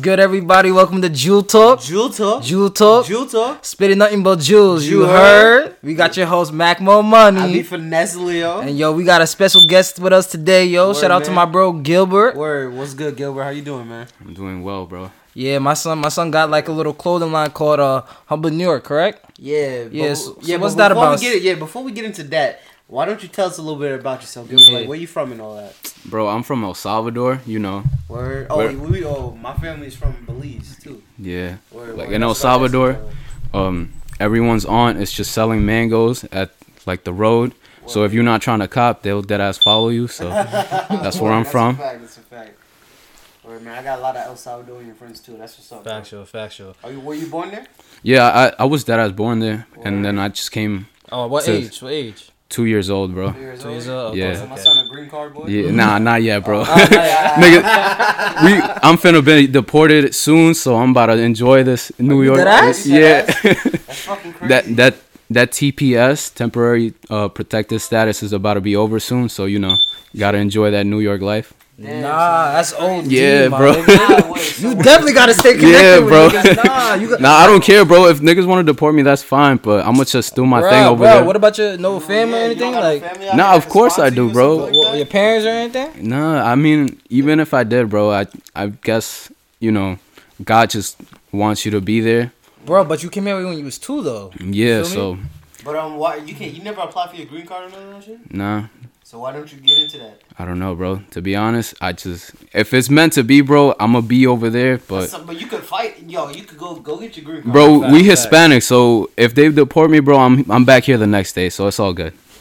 Yeah. What's good, everybody? Welcome to Jewel Talk. Jewel Talk. Jewel Talk. Jewel Talk. Spitting nothing but jewels. You You heard? heard? We got your host, Mac Mo Money. I be finesse Leo. and yo, we got a special guest with us today, yo. Word, Shout out to my bro Gilbert. Word. What's good, Gilbert? How you doing, man? I'm doing well, bro. Yeah, my son, my son got like a little clothing line called uh Humble New York, correct? Yeah. Yeah, so- yeah. what's that before about? We get it, yeah. Before we get into that, why don't you tell us a little bit about yourself, Gilbert? Yeah. Like, where you from and all that. Bro, I'm from El Salvador, you know. Word. Oh, Where- we, oh, my family's from Belize too. Yeah. Word, Like word. in El That's why I asked Salvador, um, everyone's aunt is just selling mangoes at like the road. So if you're not trying to cop, they'll dead ass follow you. So that's where I'm that's from. A fact, that's a fact. Word, man. I got a lot of El Salvadorian friends too. That's what's up. bro. Factual, factual. Are you? Were you born there? Yeah, I, I was dead ass born there, and then I just came Oh, what So- age? What age? Two years old, bro. Two years Two old. years old. Yeah. So my son a green card boy. Yeah, nah, not yet, bro. Oh, not yet. Nigga, we I'm finna be deported soon, so I'm about to enjoy this New you York. dead? Yeah. That's fucking crazy. that that that TPS temporary uh, protected status is about to be over soon, so you know, gotta enjoy that New York life. Damn, Nah, that's old. Yeah, my bro. Nah, You definitely gotta stay connected Yeah, with bro. niggas. Nah, you got. Nah, I don't care, bro. If niggas want to deport me, that's fine, but I'm gonna just do my Bruh, thing over bruh, there. What about your no family Yeah, or anything? Like, family Nah, of course I do, bro. something what, your parents or anything? Nah, I mean, even if I did, bro, I I guess you know, God just wants you to be there. Bro, but you came here when you was two though. Yeah, Feel me? so But um, why you can't? You never apply for your green card or none of that shit. nah. So why don't you get into that? I don't know, bro. To be honest, I just if it's meant to be, bro, I'm gonna be over there. But Some- but you could fight, yo. You could go go get your green card, bro, Facts, we facts. Hispanic, so if they deport me, bro, I'm I'm back here the next day, so it's all good.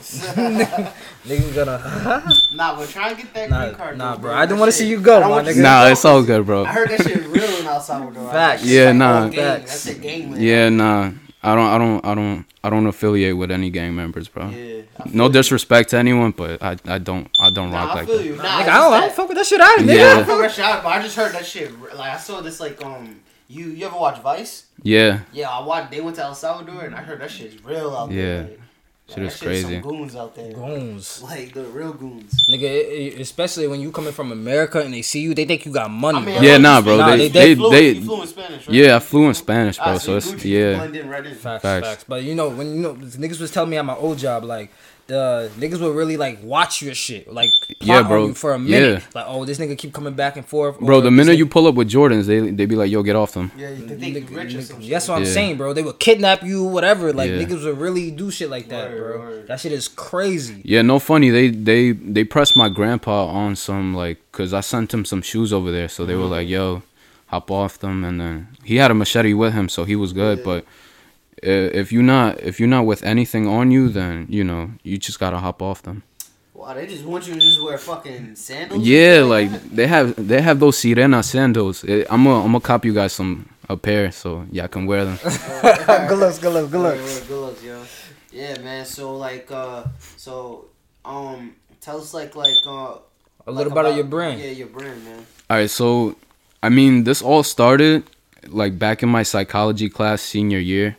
Niggas gonna. Nah, but try and get that Nah, green card. nah, though, bro. I didn't wanna see shit- you go, don't my want you nigga. Nah, it's all good, bro. I heard that shit real in El Salvador. Facts. Yeah, like nah. all gang. Facts. That's a gang, man. Yeah, nah. I don't I don't I don't I don't affiliate with any gang members, bro. Yeah. I feel No you. disrespect to anyone, but I I don't I don't Nah, rock I like feel that. you. Nah, Nigga, it's I don't, I don't fuck with that shit out, nigga. Yeah. I feel rush out, but I just heard that shit. Like I saw this, like um, you you ever watch Vice? Yeah, Yeah, I watched. They went to El Salvador, and I heard that shit's real out there. Yeah. Like, Shit like, is that shit's crazy. Some goons out there. Goons. Like the real goons. Nigga, it- it- especially when you coming from America and they see you, they think you got money. I mean, bro. Yeah, nah, bro, speak- they- you they- speak fluent- they- you fluent Spanish, right? yeah. I flew in Spanish, bro. Ah, So you it's Gucci, yeah. blend in right. Facts, Facts. facts. But you know, when you know, niggas was telling me at my old job, like the niggas will really like watch your shit, like Yeah, plot on bro. you for a minute. Yeah. Like, oh, this nigga keep coming back and forth. Bro, the minute nigga- you pull up with Jordans, they they be like, "Yo, get off them." Yeah, you think they Nigga- rich or nigga- some shit. That's what I'm Yeah. saying, bro. They would kidnap you, whatever. Like Yeah. niggas would really do shit like that, Word, bro. word. That shit is crazy. Yeah, no funny. They they they pressed my grandpa on some like, cause I sent him some shoes over there, so they were mm-hmm. like, "Yo, hop off them," and then he had a machete with him, so he was good. Yeah. But i- if you're not if you're not with anything on you, then you know you just gotta hop off them. Wow, they just want you to just wear fucking sandals. Yeah, shit like they have they have those sirena sandals. Eh, I'm gonna I'm gonna cop you guys some a pair so y'all can wear them. good looks, good looks, good Word, looks. Good looks, yo. Yeah, man. So like, uh, so um, tell us like like uh, A like, little about, your brand. Yeah, your brand, man. All right, so I mean, this all started like back in my psychology class senior year.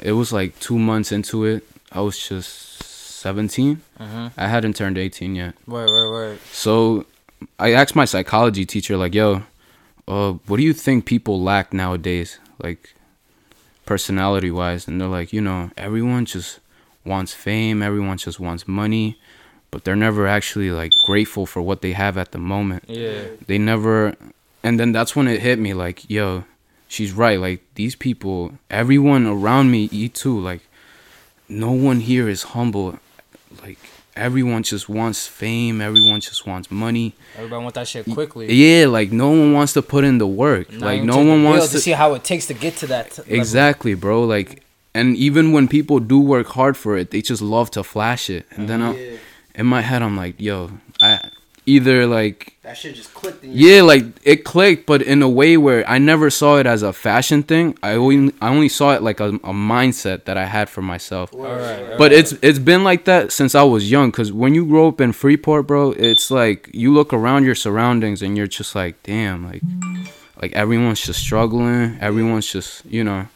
It was like two months into it. I was just 17. Mhm. I hadn't turned 18 yet. Word, word, word. So I asked my psychology teacher, like, yo, uh, what do you think people lack nowadays? Like, personality wise. And they're like, you know, everyone just wants fame, everyone just wants money, but they're never actually like grateful for what they have at the moment Yeah. they never and then that's when it hit me like yo she's right like these people everyone around me eat too like no one here is humble like everyone just wants fame everyone just wants money Everybody want that shit quickly. yeah like no one wants to put in the work Not like no one wants to, to see how it takes to get to that. t- level. exactly bro like and even when people do work hard for it they just love to flash it and then mm-hmm. Yeah, in my head i'm like yo either like that shit just clicked. In your Yeah, like it clicked, but in a way where I never saw it as a fashion thing. I only I only saw it like a, a mindset that I had for myself. Alright, word. But it's it's been like that since I was young. Cause when you grow up in Freeport, bro, it's like you look around your surroundings and you're just like, damn, like like everyone's just struggling. Everyone's just you know.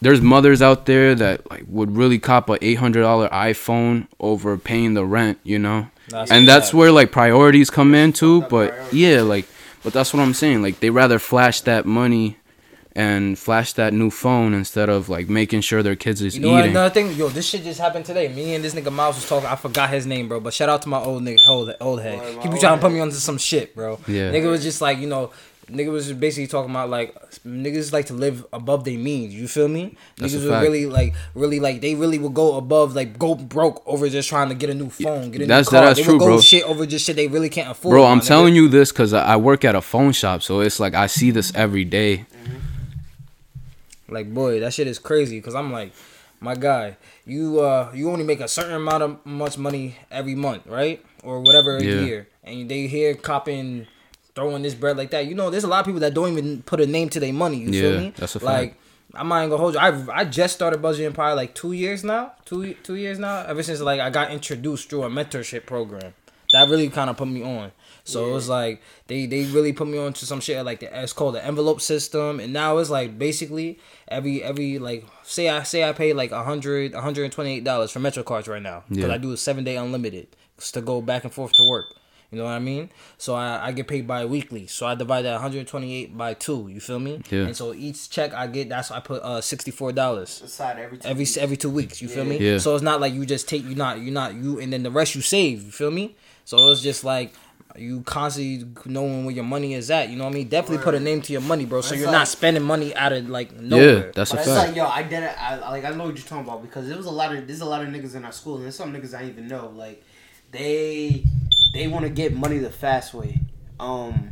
There's mothers out there that like would really cop a eight hundred dollar iPhone over paying the rent, you know That's and that's sad. where like priorities come in too but priorities. yeah like But that's what I'm saying. Like they rather flash that money and flash that new phone instead of like making sure their kids is You know what? eating. Another thing, yo, this shit just happened today. Me and this nigga Miles was talking. I forgot his name, bro. But shout out to my old nigga, old, old head. Word, He be old trying to put head. me onto some shit, bro. Yeah. Nigga was just like, you know, nigga was basically talking about like niggas like to live above their means. You feel me? That's niggas would really like, really like, they really would go above, like, go broke over just trying to get a new phone, get a That's- new car. that's they true, would go bro. shit over just shit they really can't afford. Bro, I'm nigga. telling you this because I work at a phone shop, so it's like I see this every day. Like boy, that shit is crazy. Cause I'm like, my guy, you uh you only make a certain amount of much money every month, right? Or whatever a Yeah. year, and they here copping, throwing this bread like that. You know, there's a lot of people that don't even put a name to their money. You feel Yeah, me? that's a fact. Like. I'm not even gonna hold you. I I just started budgeting probably like two years now, two two years now. Ever since like I got introduced through a mentorship program, that really kind of put me on. So it was like they they really put me on to some shit like the it's called the envelope system, and now it's like basically every every like say I say I pay like a hundred one hundred and twenty eight dollars for Metro cards right now because Yeah. I do a seven day unlimited to go back and forth to work. You know what I mean? So I, I get paid bi weekly. So I divide that 128 by two. You feel me? Yeah. And so each check I get, that's why I put uh sixty four dollars Aside every two every weeks. every two weeks. You feel me? Yeah. So it's not like you just take you not you not you and then the rest you save. You feel me? So it's just like you constantly knowing where your money is at. You know what I mean? Definitely put a name to your money, bro. So It's you're like- not spending money out of like nowhere. Yeah, that's a But it's fact. like, yo, I did it. I I- like. I know what you're talking about because there was a lot of there's a lot of niggas in our school, and there's some niggas I even know. Like, they they want to get money the fast way. Um,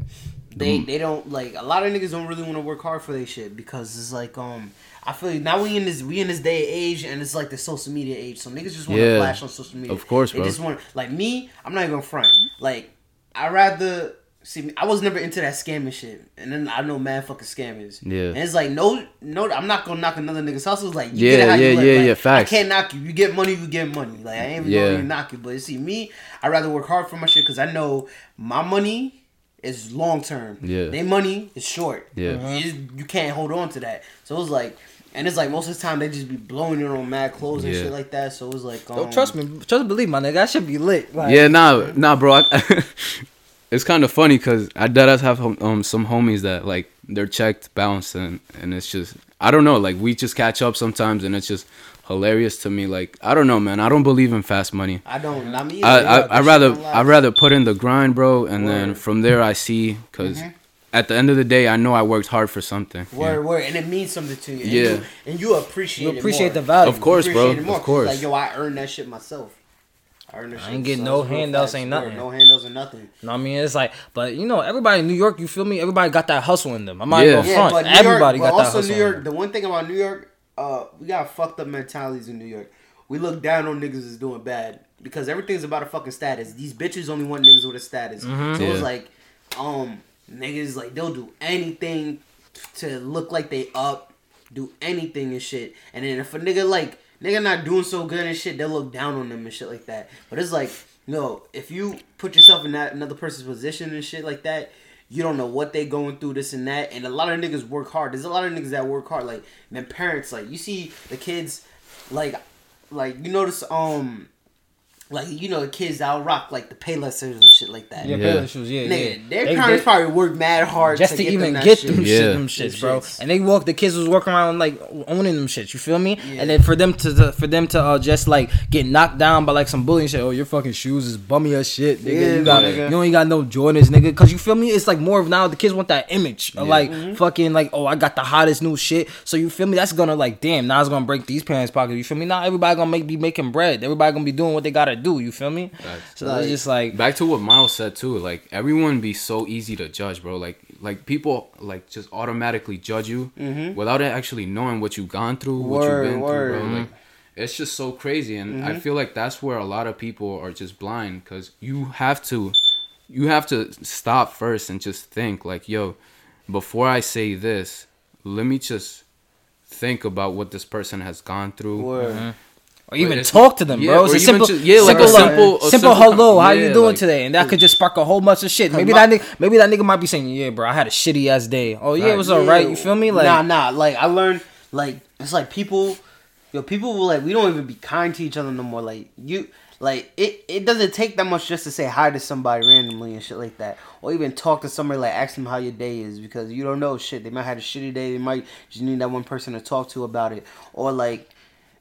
they they don't like a lot of niggas don't really want to work hard for their shit because it's like um. I feel like now we in this we in this day and age and it's like the social media age. So niggas just want to Yeah. flash on social media. Of course, they bro. just want like me. I'm not even front. Like I rather see. I was never into that scamming shit, and then I know mad fucking scammers. Yeah. and it's like no, no. I'm not gonna knock another nigga's house. It's like you Yeah, get it how yeah, you live. yeah, Like, yeah, facts. I can't knock you. You get money, you get money. Like I ain't even Yeah. gonna knock you. But see, me, I rather work hard for my shit because I know my money is long term. Yeah. Their money is short. Yeah. You, just- you can't hold on to that. So it was like, and it's like most of the time they just be blowing it on mad clothes and Yeah. shit like that. So it was like, um, Don't trust me. Trust and believe, my nigga. I should be lit. Like, Yeah, nah, nah, bro. I, it's kind of funny because I dead ass have um some homies that like they're checked, bounced, and and it's just I don't know. Like we just catch up sometimes, and it's just hilarious to me. Like I don't know, man. I don't believe in fast money. I don't. Not me. I either. I That I rather. I rather put in the grind, bro, and then from there I see because Mhm. at the end of the day I know I worked hard for something. Word, Yeah. word, and it means something to you. And Yeah. you, and you appreciate. You appreciate it the value. Of course, You bro. appreciate it more, Of 'cause course. Like yo, I earned that shit myself. I earned that I ain't getting no handouts, ain't nothing. No handouts and nothing. You know what I mean? It's like, but you know, everybody in New York, you feel me? Everybody got that hustle in them. I'm not Yeah. gonna Yeah, front. but Everybody York, got but that also hustle. New in York. them. The one thing about New York, uh, we got fucked up mentalities in New York. We look down on niggas is doing bad because everything's about a fucking status. These bitches only want niggas with a status. Mm-hmm. So it's like, um, niggas like they'll do anything to look like they up, do anything and shit. And then if a nigga like nigga not doing so good and shit, they'll look down on them and shit like that. But it's like, no, if you put yourself in that another person's position and shit like that, you don't know what they going through, this and that. And a lot of niggas work hard. There's a lot of niggas that work hard. Like, man, parents, like, you see the kids, like, like you notice, um, like you know the kids that'll rock like the Paylessers and shit like that. Yeah, Yeah. yeah. shoes. Yeah, Nigga, yeah. their They- parents they- probably work mad hard just to, get even them get shit. them Yeah. shit, them shits, bro. shits. And they walk. The kids was walking around like owning them shits. You feel me? Yeah. And then for them to, to for them to uh, just like get knocked down by like some bullying shit. Oh, your fucking shoes is bummy as shit, nigga. Yeah, you got nigga. you ain't got no Jordans, nigga. Cause you feel me? It's like more of now the kids want that image of Yeah. like Mm-hmm. fucking like oh I got the hottest new shit. So you feel me? That's gonna like damn now it's gonna break these parents' pockets. You feel me? Now everybody gonna make be making bread. Everybody gonna be doing what they gotta do. You feel me? So Like- it's just like Back to what Miles said too, like everyone be so easy to judge, bro. Like like people like just automatically judge you without actually knowing what you've gone through, what Mm-hmm. You've been word. through, bro. Like it's just so crazy, and Mm-hmm. I feel like that's where a lot of people are just blind because you have to, you have to stop first and just think like, yo, before I say this, let me just think about what this person has gone through. Word. Or even talk to them, yeah, bro. It's a simple, just- yeah, like simple, a like, simple- uh, a simple, simple hello. com- how yeah, you doing like- today? And that could just spark a whole bunch of shit. Maybe my- that nigga, maybe that nigga might be saying, "Yeah, bro, I had a shitty ass day." Oh yeah, it was alright. You feel me? Like, nah, nah. Like I learned, like it's like people, yo, people will like we don't even be kind to each other no more. Like you, like it, it doesn't take that much just to say hi to somebody randomly and shit like that, or even talk to somebody like ask them how your day is because you don't know shit. They might have a shitty day. They might just need that one person to talk to about it, or like.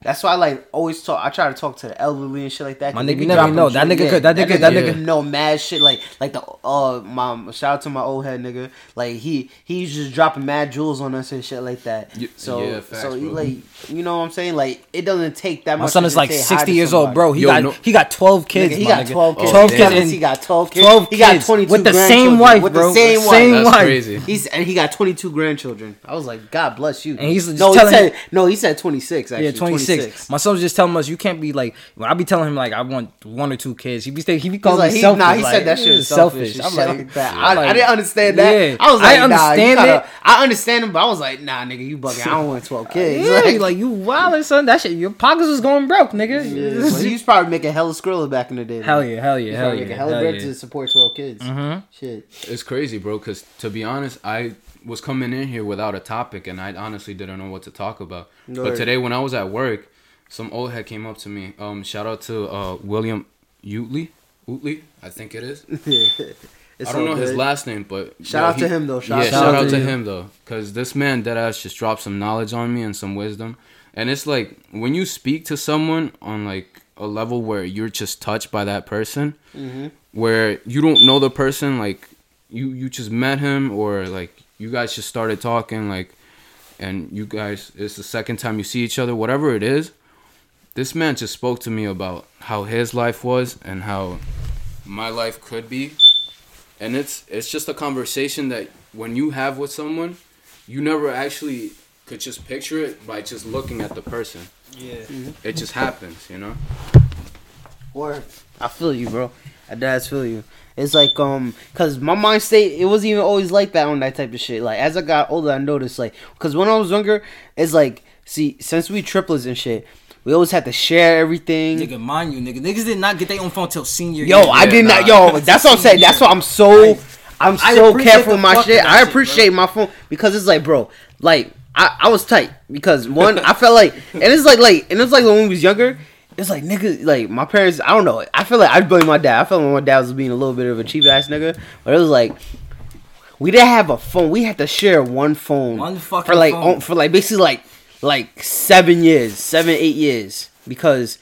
That's why I like always talk. I try to talk to the elderly and shit like that. My 'cause they nigga, you never know. That nigga could- that nigga- that nigga- know mad shit like like the uh my shout out to my old head nigga like he he's just dropping mad jewels on us and shit like that. So yeah, facts, so he, bro. like you know what I'm saying like it doesn't take that My much. My son is just like 60 years old, bro. He Yo, got no- he got 12 kids. Nigga, he got 12 kids. 12 kids got- and he got 12 kids. 12 He got 22 with the same grandchildren. wife, With bro. the same Same wife. That's crazy. He's and he got 22 grandchildren. I was like, God bless you. And he's just no, he said no. He said 26. Actually, Yeah, 26. My son's just telling us you can't be like when I be telling him like I want one or two kids. He be saying he be calling like, me he, selfish. nah, he like, said that shit "You're is selfish. I'm I'm like, like, that. I'm like, I didn't understand that. Yeah. I was like, I understand you gotta, it. I understand him, but I was like, nah, nigga, you bugging. I don't want 12 kids. Yeah, Like, like, you wildin', son. That shit, your pockets was going broke, nigga. yeah, but he was probably making hella skrilla back in the day. hell yeah, hell yeah, hell yeah, making hella hell bread yeah. to support 12 kids. Mhm. Shit. It's crazy, bro. Because to be honest, I was coming in here without a topic, and I honestly didn't know what to talk about. Word. But today, when I was at work, some old head came up to me. Um, shout out to uh William Utley. Utley, I think it is. It's I don't all know his last name, but Shout yo, out to him, though. Shout- yeah, shout shout, out out to to you. him though, because this man dead ass just dropped some knowledge on me and some wisdom, and it's like when you speak to someone on like a level where you're just touched by that person, Mm-hmm. where you don't know the person, like you you just met him or like you guys just started talking, like, and you guys it's the second time you see each other, whatever it is. This man just spoke to me about how his life was and how my life could be and it's it's just a conversation that when you have with someone you never actually could just picture it by just looking at the person Yeah. it just happens you know Or I feel you, bro. I does feel you. It's like um, cause my mind state it wasn't even always like that on that type of shit. Like as I got older, I noticed like, cause when I was younger, it's like, see, since we triplets and shit, we always had to share everything. Nigga, mind you, nigga. Niggas did not get their own phone till senior Yo, year. I did not. Yo, that's what I'm saying. That's why I'm so. I'm so careful with my shit. I that shit, appreciate my phone because it's like, bro, like I, I was tight because one, I felt like, and it's like, like, and it's like when we was younger. It's like nigga, like my parents. I don't know. I feel like I blame my dad. I feel like my dad was being a little bit of a cheap ass nigga, but it was like we didn't have a phone. We had to share one phone One fucking for like phone. on- for like basically like like seven years, seven eight years because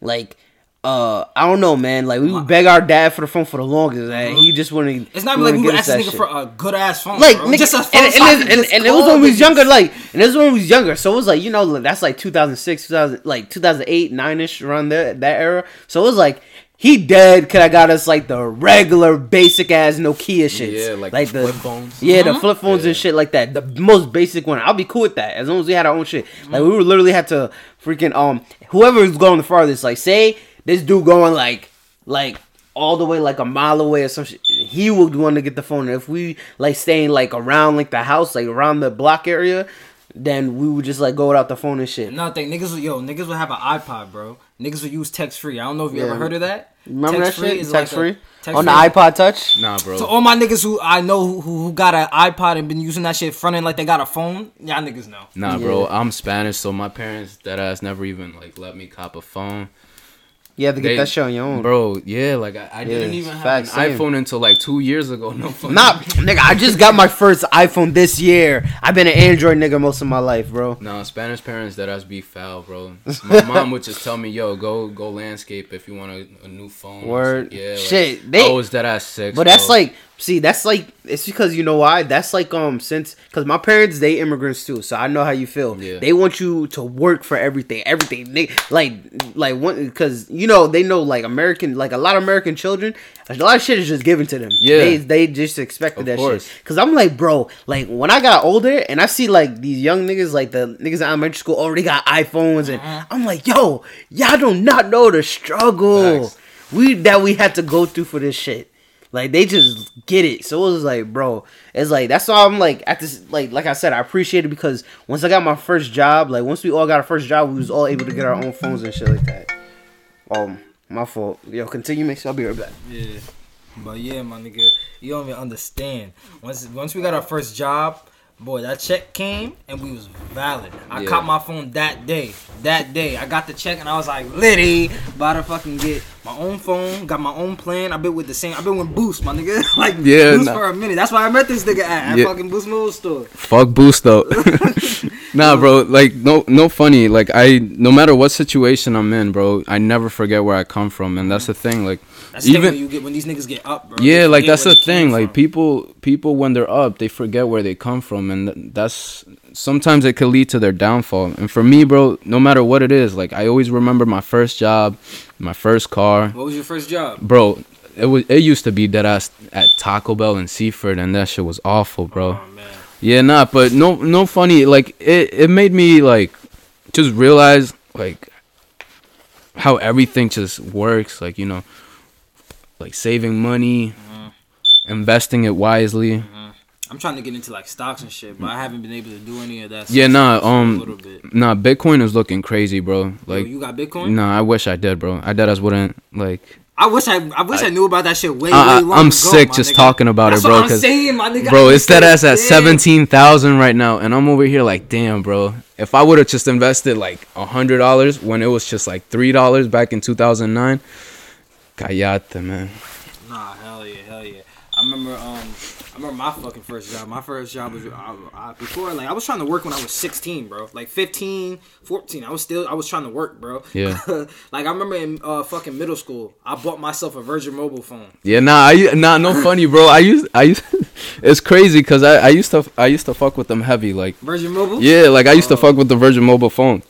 like uh I don't know man like we would beg our dad for the phone for the longest and he just wouldn't. It's not even like we would get ask us this nigga for a good ass phone. Like nigga, just a phone and, I and, and, and it was when we was younger, like, and this was when we was younger, so it was like you know like, that's like 2006, 2000, like 2008, nine ish around there that era. So it was like he dead could have got us like the regular basic ass Nokia shit, Yeah, like like the flip phones. yeah, Uh-huh. the flip phones and shit like that. The most basic one. I'll be cool with that as long as we had our own shit. Like we would literally have to freaking um whoever was going the farthest. Like say this dude going like like all the way like a mile away or some shit. He would want to get the phone. If we like staying like around like the house, like around the block area, then we would just like go without the phone and shit. Another thing, niggas would yo, niggas would have an iPod, bro. Niggas would use text free. I don't know if you Yeah. ever heard of that. Remember text that shit? is Text like a- free text on the iPod Touch. nah bro So all my niggas who I know who, who got an iPod and been using that shit fronting like they got a phone, y'all niggas know. nah bro i'm spanish so my parents that ass never even like let me cop a phone You have to get They- that shit on your own. bro yeah like i, I didn't Yeah, even have facts, an same. iphone until like two years ago no phone Not nigga. I just got my first iPhone this year. I've been an Android nigga most of my life, bro. No, Spanish parents that us be foul, bro. My mom would just tell me, "Yo, go go landscape if you want a, a new phone." Word. Yeah, like, Shit, they- I was that ass six. But that's like, see, that's like, it's because you know why? That's like, um, since, cause my parents, they immigrants too, so I know how you feel. Yeah. They want you to work for everything, everything. They like, like one, cause you know they know like American, like a lot of American children, a lot of shit is just given to them. Yeah. they they just expected Of that course. shit. Cause I'm like, bro, like when I got older and I see like these young niggas, like the niggas in elementary school already got iPhones, and Uh-huh. I'm like, yo, y'all do not know the struggle we that we had to go through for this shit. Like they just get it. So it was like, bro, it's like that's why I'm like at this like like I said, I appreciate it because once I got my first job, like once we all got our first job, we was all able to get our own phones and shit like that. Um, my fault. Yo, continue, mix. I'll be right back. Yeah. But yeah, my nigga, you don't even understand. Once once we got our first job, boy, that check came and we was valid. I Yeah. caught my phone that day. That day. I got the check and I was like, Liddy, about to fucking get my own phone, got my own plan. I've been with the same. I've been with Boost, my nigga. like Yeah, Boost nah. for a minute. That's why I met this nigga at, at Yeah. fucking Boost Mobile store. Fuck boost though. nah, bro. Like no, no funny. Like I, no matter what situation I'm in, bro, I never forget where I come from, and that's the thing. Like That's even you get when these niggas get up, bro. yeah, like that's the thing. Like from. people, people when they're up, they forget where they come from, and that's sometimes it could lead to their downfall. And for me, bro, no matter what it is, like I always remember my first job, my first car, What was your first job? bro. It was it used to be dead ass at Taco Bell in Seaford, and that shit was awful, bro. Oh. Yeah, nah, but no, no funny. Like it, it made me like just realize like how everything just works. Like you know, like saving money, investing it wisely. I'm trying to get into like stocks and shit, but I haven't been able to do any of that. Yeah, nah, um. Nah, Bitcoin is looking crazy, bro. Like, Like, you got Bitcoin? nah, I wish I did, bro. I dead as wouldn't like. I wish I, I wish I, knew about that shit way, way I, long I, I'm ago, sick just nigga. talking about That's it, bro. Cause saying, my nigga. bro, it's that ass at seventeen thousand right now, and I'm over here like, damn, bro. If I would have just invested like a hundred dollars when it was just like three dollars back in two thousand nine, callate, man. Nah, hell yeah, hell yeah. I remember, um, I remember my fucking first job. My first job was I, I, before, like, I was trying to work when I was 16, bro. Like 15, 14. I was still, I was trying to work, bro. Yeah. like I remember in uh, fucking middle school, I bought myself a Virgin mobile phone. Yeah, nah, I nah, no funny, bro. I used, I used, it's crazy because I, I used to, I used to fuck with them heavy, like, Virgin mobile. yeah, like I used to Oh. fuck with the Virgin Mobile phone.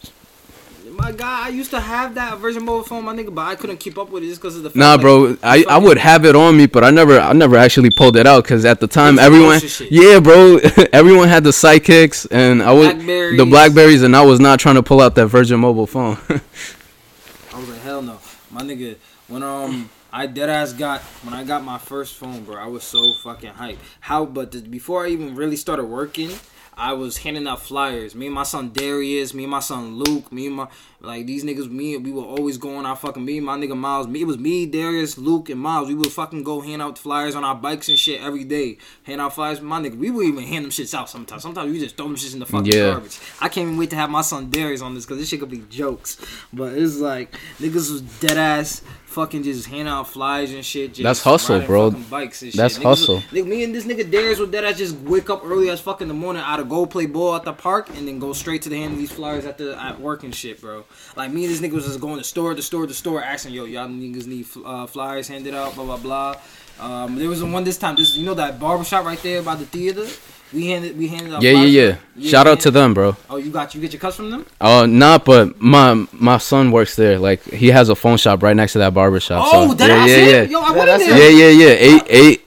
My God, I used to have that Virgin mobile phone, my nigga, but I couldn't keep up with it just because of the. Fact, Nah, like, bro, I, I would have it on me, but I never I never actually pulled it out because at the time everyone yeah, bro, everyone had the sidekicks and I was the Blackberries. Blackberries and I was not trying to pull out that Virgin Mobile phone. I was like, hell no, my nigga. When um, I dead ass got when I got my first phone, bro. I was so fucking hyped. How? But the, before I even really started working, I was handing out flyers. Me and my son Darius, me and my son Luke, me and my like these niggas. Me, and we were always going out fucking. Me and my nigga Miles. Me, it was me, Darius, Luke, and Miles. We would fucking go hand out flyers on our bikes and shit every day. Hand out flyers, my nigga. We would even hand them shits out sometimes. Sometimes we just throw them shits in the fucking Yeah. garbage. I can't even wait to have my son Darius on this because this shit could be jokes. But it's like niggas was dead ass fucking just hand out flyers and shit. Just That's hustle, bro. Bikes and That's shit. Niggas hustle. nigga, me and this nigga Darius with that. I just wake up early as fuck in the morning out of go play ball at the park and then go straight to the hand of these flyers at the at work and shit, bro. Like me and this nigga was just going to store the store the store asking, yo, y'all niggas need uh, flyers handed out, blah blah blah. Um, there was one this time. This you know that barbershop right there by the theater. We handed we handed out. yeah, yeah, flyers. yeah. Shout out to them, bro. Oh, you got you get your cuts from them? Uh, not, but my my son works there. Like he has a phone shop right next to that barber shop. Oh, so, that yeah, yeah, it? yeah. Yo, I Yeah, went in there. Yeah, yeah, yeah.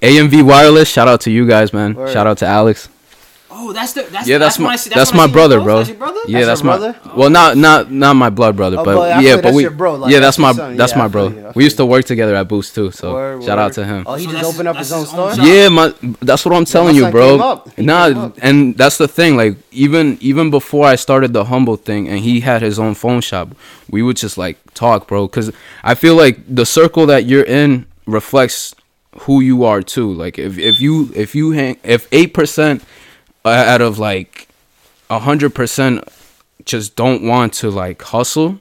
A A AMV Wireless. Shout out to you guys, man. Word. Shout out to Alex. Oh, that's the that's Yeah, that's when my I see- that's when my brother, bro. That's your brother? Yeah, That's that's, your my brother? well, not not not my blood brother, Oh, but but I yeah, feel but that's we your bro, like, yeah, that's that's my your son. that's Yeah, my I bro. you, We used to work together at Boost too, so Word, shout out to him. Oh, he So just opened up his own store. Yeah, my that's what I'm telling my you, bro. came up. He Nah, came up. and that's the thing. Like even even before I started the humble thing, and he had his own phone shop, we would just like talk, bro. Because I feel like the circle that you're in reflects who you are too. Like if if you if you hang if eight percent out of like a hundred percent just don't want to like hustle,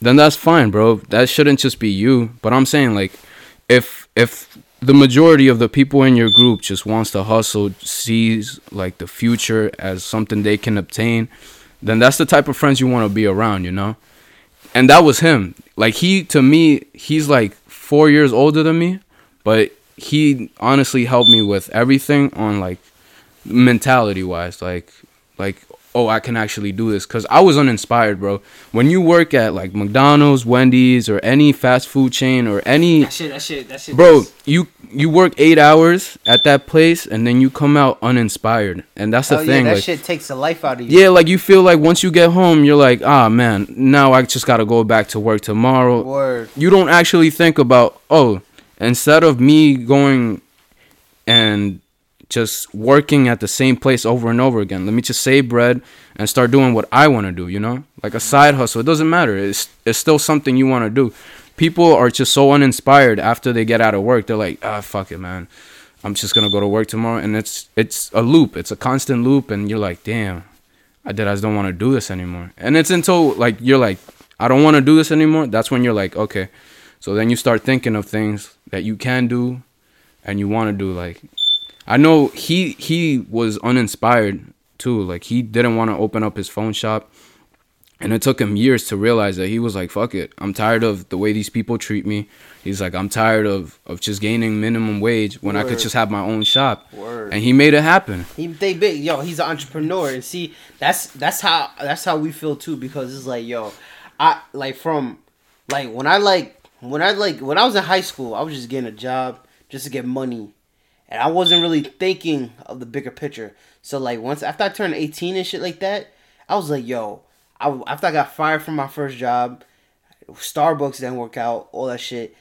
then that's fine, bro. That shouldn't just be you. But I'm saying like if if the majority of the people in your group just wants to hustle, sees like the future as something they can obtain, then that's the type of friends you want to be around, you know? And that was him. Like he to me, he's like 4 years older than me, but he honestly helped me with everything on like mentality wise like like oh i can actually do this because i was uninspired bro when you work at like mcdonald's wendy's or any fast food chain or any That shit, that shit, that shit. bro you you work eight hours at that place and then you come out uninspired and that's the Hell thing yeah, that like, shit takes the life out of you. yeah like you feel like once you get home you're like ah man now i just gotta go back to work tomorrow Word. you don't actually think about oh instead of me going and just working at the same place over and over again. Let me just save bread and start doing what i want to do you know? Like a side hustle it doesn't matter. It's, it's still something you want to do. People are just so uninspired after they get out of work. They're like ah fuck it man. I'm just gonna go to work tomorrow. And it's it's a loop. It's a constant loop and you're like damn i did i just don't want to do this anymore. And it's until like you're like i don't want to do this anymore that's when you're like okay. So then you start thinking of things that you can do and you want to do like I know he he was uninspired too. Like he didn't want to open up his phone shop. And it took him years to realize that he was like, fuck it. I'm tired of the way these people treat me. He's like, I'm tired of, of just gaining minimum wage when I could just have my own shop. Word. And he made it happen. He they big yo. He's an entrepreneur, and see that's that's how that's how we feel too. Because it's like yo, I like from like when I like when I like when I was in high school, I was just getting a job just to get money, and I wasn't really thinking of the bigger picture. So like once after I turned eighteen and shit like that, I was like yo. I after I got fired from my first job, Starbucks didn't work out, all that shit.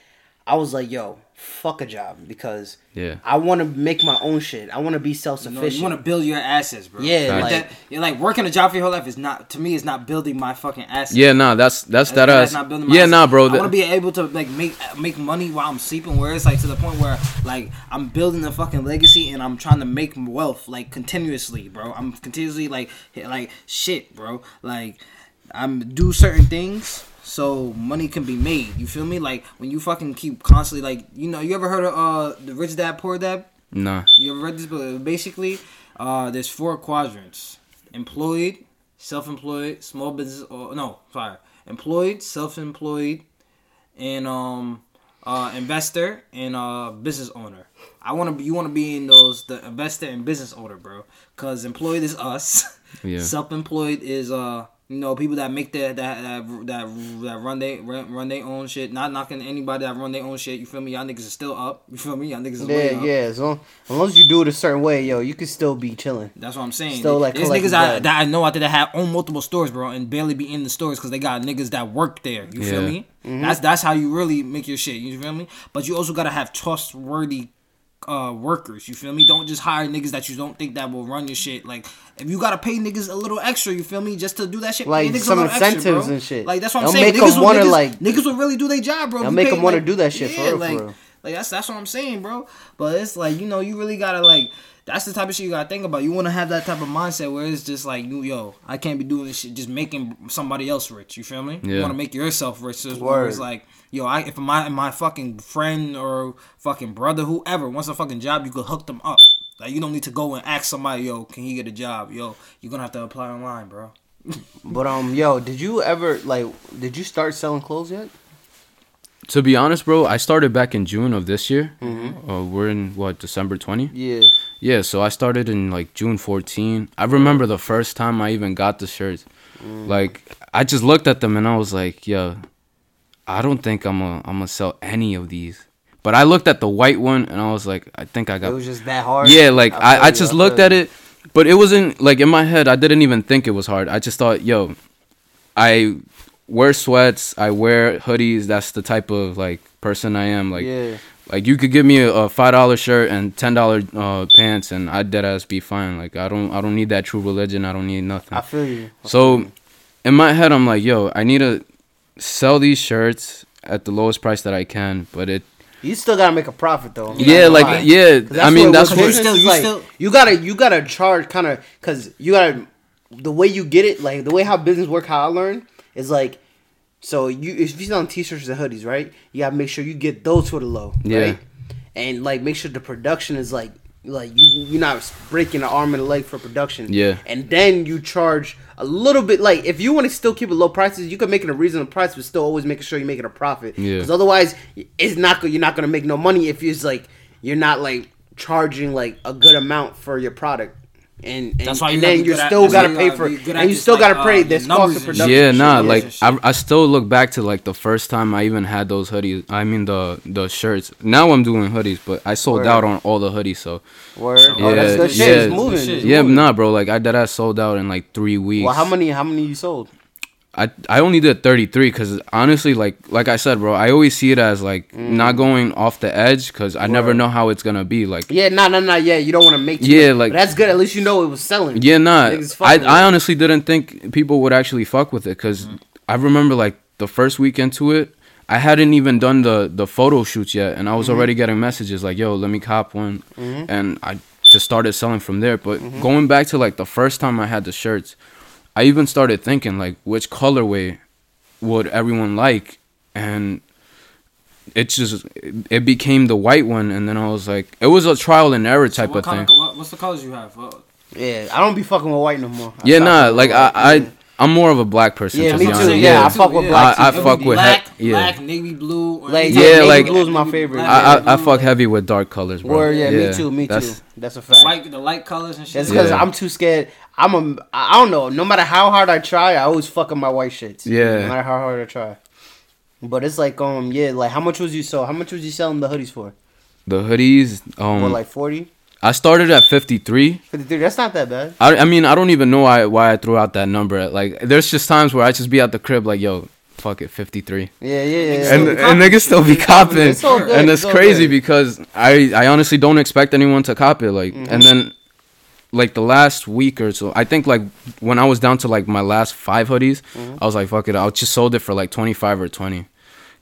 I was like yo, fuck a job because Yeah. I want to make my own shit. I want to be self You, know, sufficient. you want to build your assets, bro. Yeah, like, like- that, you're like working a job for your whole life is not to me. Is not building my fucking assets. Yeah, nah, that's that's that That's ass. not building my Yeah, assets. nah, bro. I want to be able to like make make money while I'm sleeping. Where it's like to the point where like I'm building a fucking legacy and I'm trying to make wealth like continuously, bro. I'm continuously like like shit, bro. Like I'm do certain things so money can be made. You feel me? Like when you fucking keep constantly like you know you ever heard of uh the rich dad poor dad? nah. You ever read this book? Basically, uh, there's four quadrants: employed, self-employed, small business. Or no, sorry, employed, self-employed, and um, uh, investor and uh, business owner. I want to be. You want to be in those the investor and business owner, bro. Cause employed is us. Yeah. Self-employed is uh. You know, people that make their that that that, that run they run, run their own shit. Not knocking anybody that run their own shit. You feel me? Y'all niggas is still up. You feel me? Y'all niggas is way Yeah, up. yeah. As long, as long as you do it a certain way, yo, you can still be chilling. That's what I'm saying. Still, like, There's niggas I, that I know out there that have own multiple stores, bro, and barely be in the stores because they got niggas that work there. You feel me? Mm-hmm. That's that's how you really make your shit. You feel me? But you also gotta have trustworthy uh workers. You feel me? Don't just hire niggas that you don't think that will run your shit. Like if you gotta pay niggas a little extra, you feel me, just to do that shit. Like, pay niggas some little extra, incentives and shit. Like that's what I'm They'll saying. make niggas 'em will- wanna, niggas, like- niggas will really do their job, bro. They'll make them wanna like- do that shit, for real, for real. Like that's that's what I'm saying, bro. But it's like you know you really gotta like that's the type of shit you gotta think about. You want to have that type of mindset where it's just like you yo I can't be doing this shit just making somebody else rich. You feel me? Yeah. You want to make yourself rich. So where it's like yo I if my my fucking friend or fucking brother whoever wants a fucking job, you could hook them up. Like you don't need to go and ask somebody yo can he get a job? Yo you're gonna have to apply online, bro. But um, yo, did you ever like? Did you start selling clothes yet? To be honest, bro, I started back in June of this year. Uh, we're in what December twenty. Yeah. Yeah, so I started in like June 14. I remember the first time I even got the shirts. Like I just looked at them and I was like, "Yo, I don't think I'm gonna I'm gonna sell any of these." But I looked at the white one and I was like, "I think I got." It was just that hard. Yeah, like I, I you, just looked at it, but it wasn't like in my head. I didn't even think it was hard. I just thought, "Yo, I wear sweats, I wear hoodies. That's the type of like person I am. Like yeah. like you could give me a, a five dollar shirt and ten dollar uh, pants, and I'd dead ass be fine. Like I don't I don't need that true religion. I don't need nothing. I feel you. I so feel you. in my head, I'm like, yo, I need to sell these shirts at the lowest price that I can. But it, you still gotta make a profit though. I'm yeah, like lie. yeah. 'Cause I mean, what- that's what what. you business still- you like. still- You gotta you gotta charge kind of because you gotta the way you get it like the way how business work how I learned is like so you if you selling t-shirts and hoodies right you gotta make sure you get those for the low Yeah. right and like make sure the production is like like you you're not breaking an arm and a leg for production Yeah. and then you charge a little bit like if you want to still keep it low prices you can make it a reasonable price but still always making sure you make it a profit Yeah. because otherwise it's not you're not gonna make no money if it's like you're not like charging like a good amount for your product and, and That's why you and then you good still that's gotta pay for be and you still like, gotta pay uh, this numbers cost of production Yeah, nah, yeah. like shit. I, I still look back to like the first time I even had those hoodies. I mean the the shirts. Now I'm doing hoodies, but I sold Word. out on all the hoodies. So Word. oh, that's Yeah, shit. yeah. Moving. Yeah, moving. nah, bro. Like I did, I sold out in like three weeks. Well, how many? How many you sold? I I only did 33 because honestly, like like I said, bro, I always see it as like mm. not going off the edge because I never Mm. Know how it's gonna be. Like Yeah, no, no, no. Yeah, you don't want to make. Yeah, much, like- that's good. At least you know it was selling. yeah, nah. I I honestly didn't think people would actually fuck with it because mm-hmm. I remember like the first week into it. I hadn't even done the the photo shoots yet, and I was mm-hmm. already getting messages like, "Yo, let me cop one," mm-hmm. and I just started selling from there. But going back to like the first time I had the shirts, I even started thinking like, which colorway would everyone like, and it just it became the white one, and then I was like, it was a trial and error type what of thing. Of, what, what's the colors you have? What, Yeah, I don't be fucking with white no more. I yeah, nah, like with I, white. I I'm more of a black person. Yeah, to me be too. honest. Yeah, I fuck with black I, I fuck with black, he- yeah. black, navy blue. Or Like. Yeah, navy like- blue is my favorite. I, I, I fuck heavy with dark colors, bro. Word, yeah, me too, me That's- too. That's a fact. Like the light colors and shit. It's because Yeah. I'm too scared. I'm a. I don't know. No matter how hard I try, I always fuck up my white shits. Yeah. No matter how hard I try. But it's like um yeah like how much was you so how much was you selling the hoodies for? The hoodies, um, like 40? I started at 53. 53. That's not that bad. I, I mean, I don't even know why why I threw out that number. Like, there's just times where I just be at the crib like, yo, fuck it, 53. Yeah yeah yeah. and and niggas still be copping, It's and it's it's crazy good. because I I honestly don't expect anyone to cop it. Like, Mm-hmm. and then like the last week or so, I think like when I was down to like my last five hoodies, Mm-hmm. I was like, fuck it, I just sold it for like twenty five or twenty.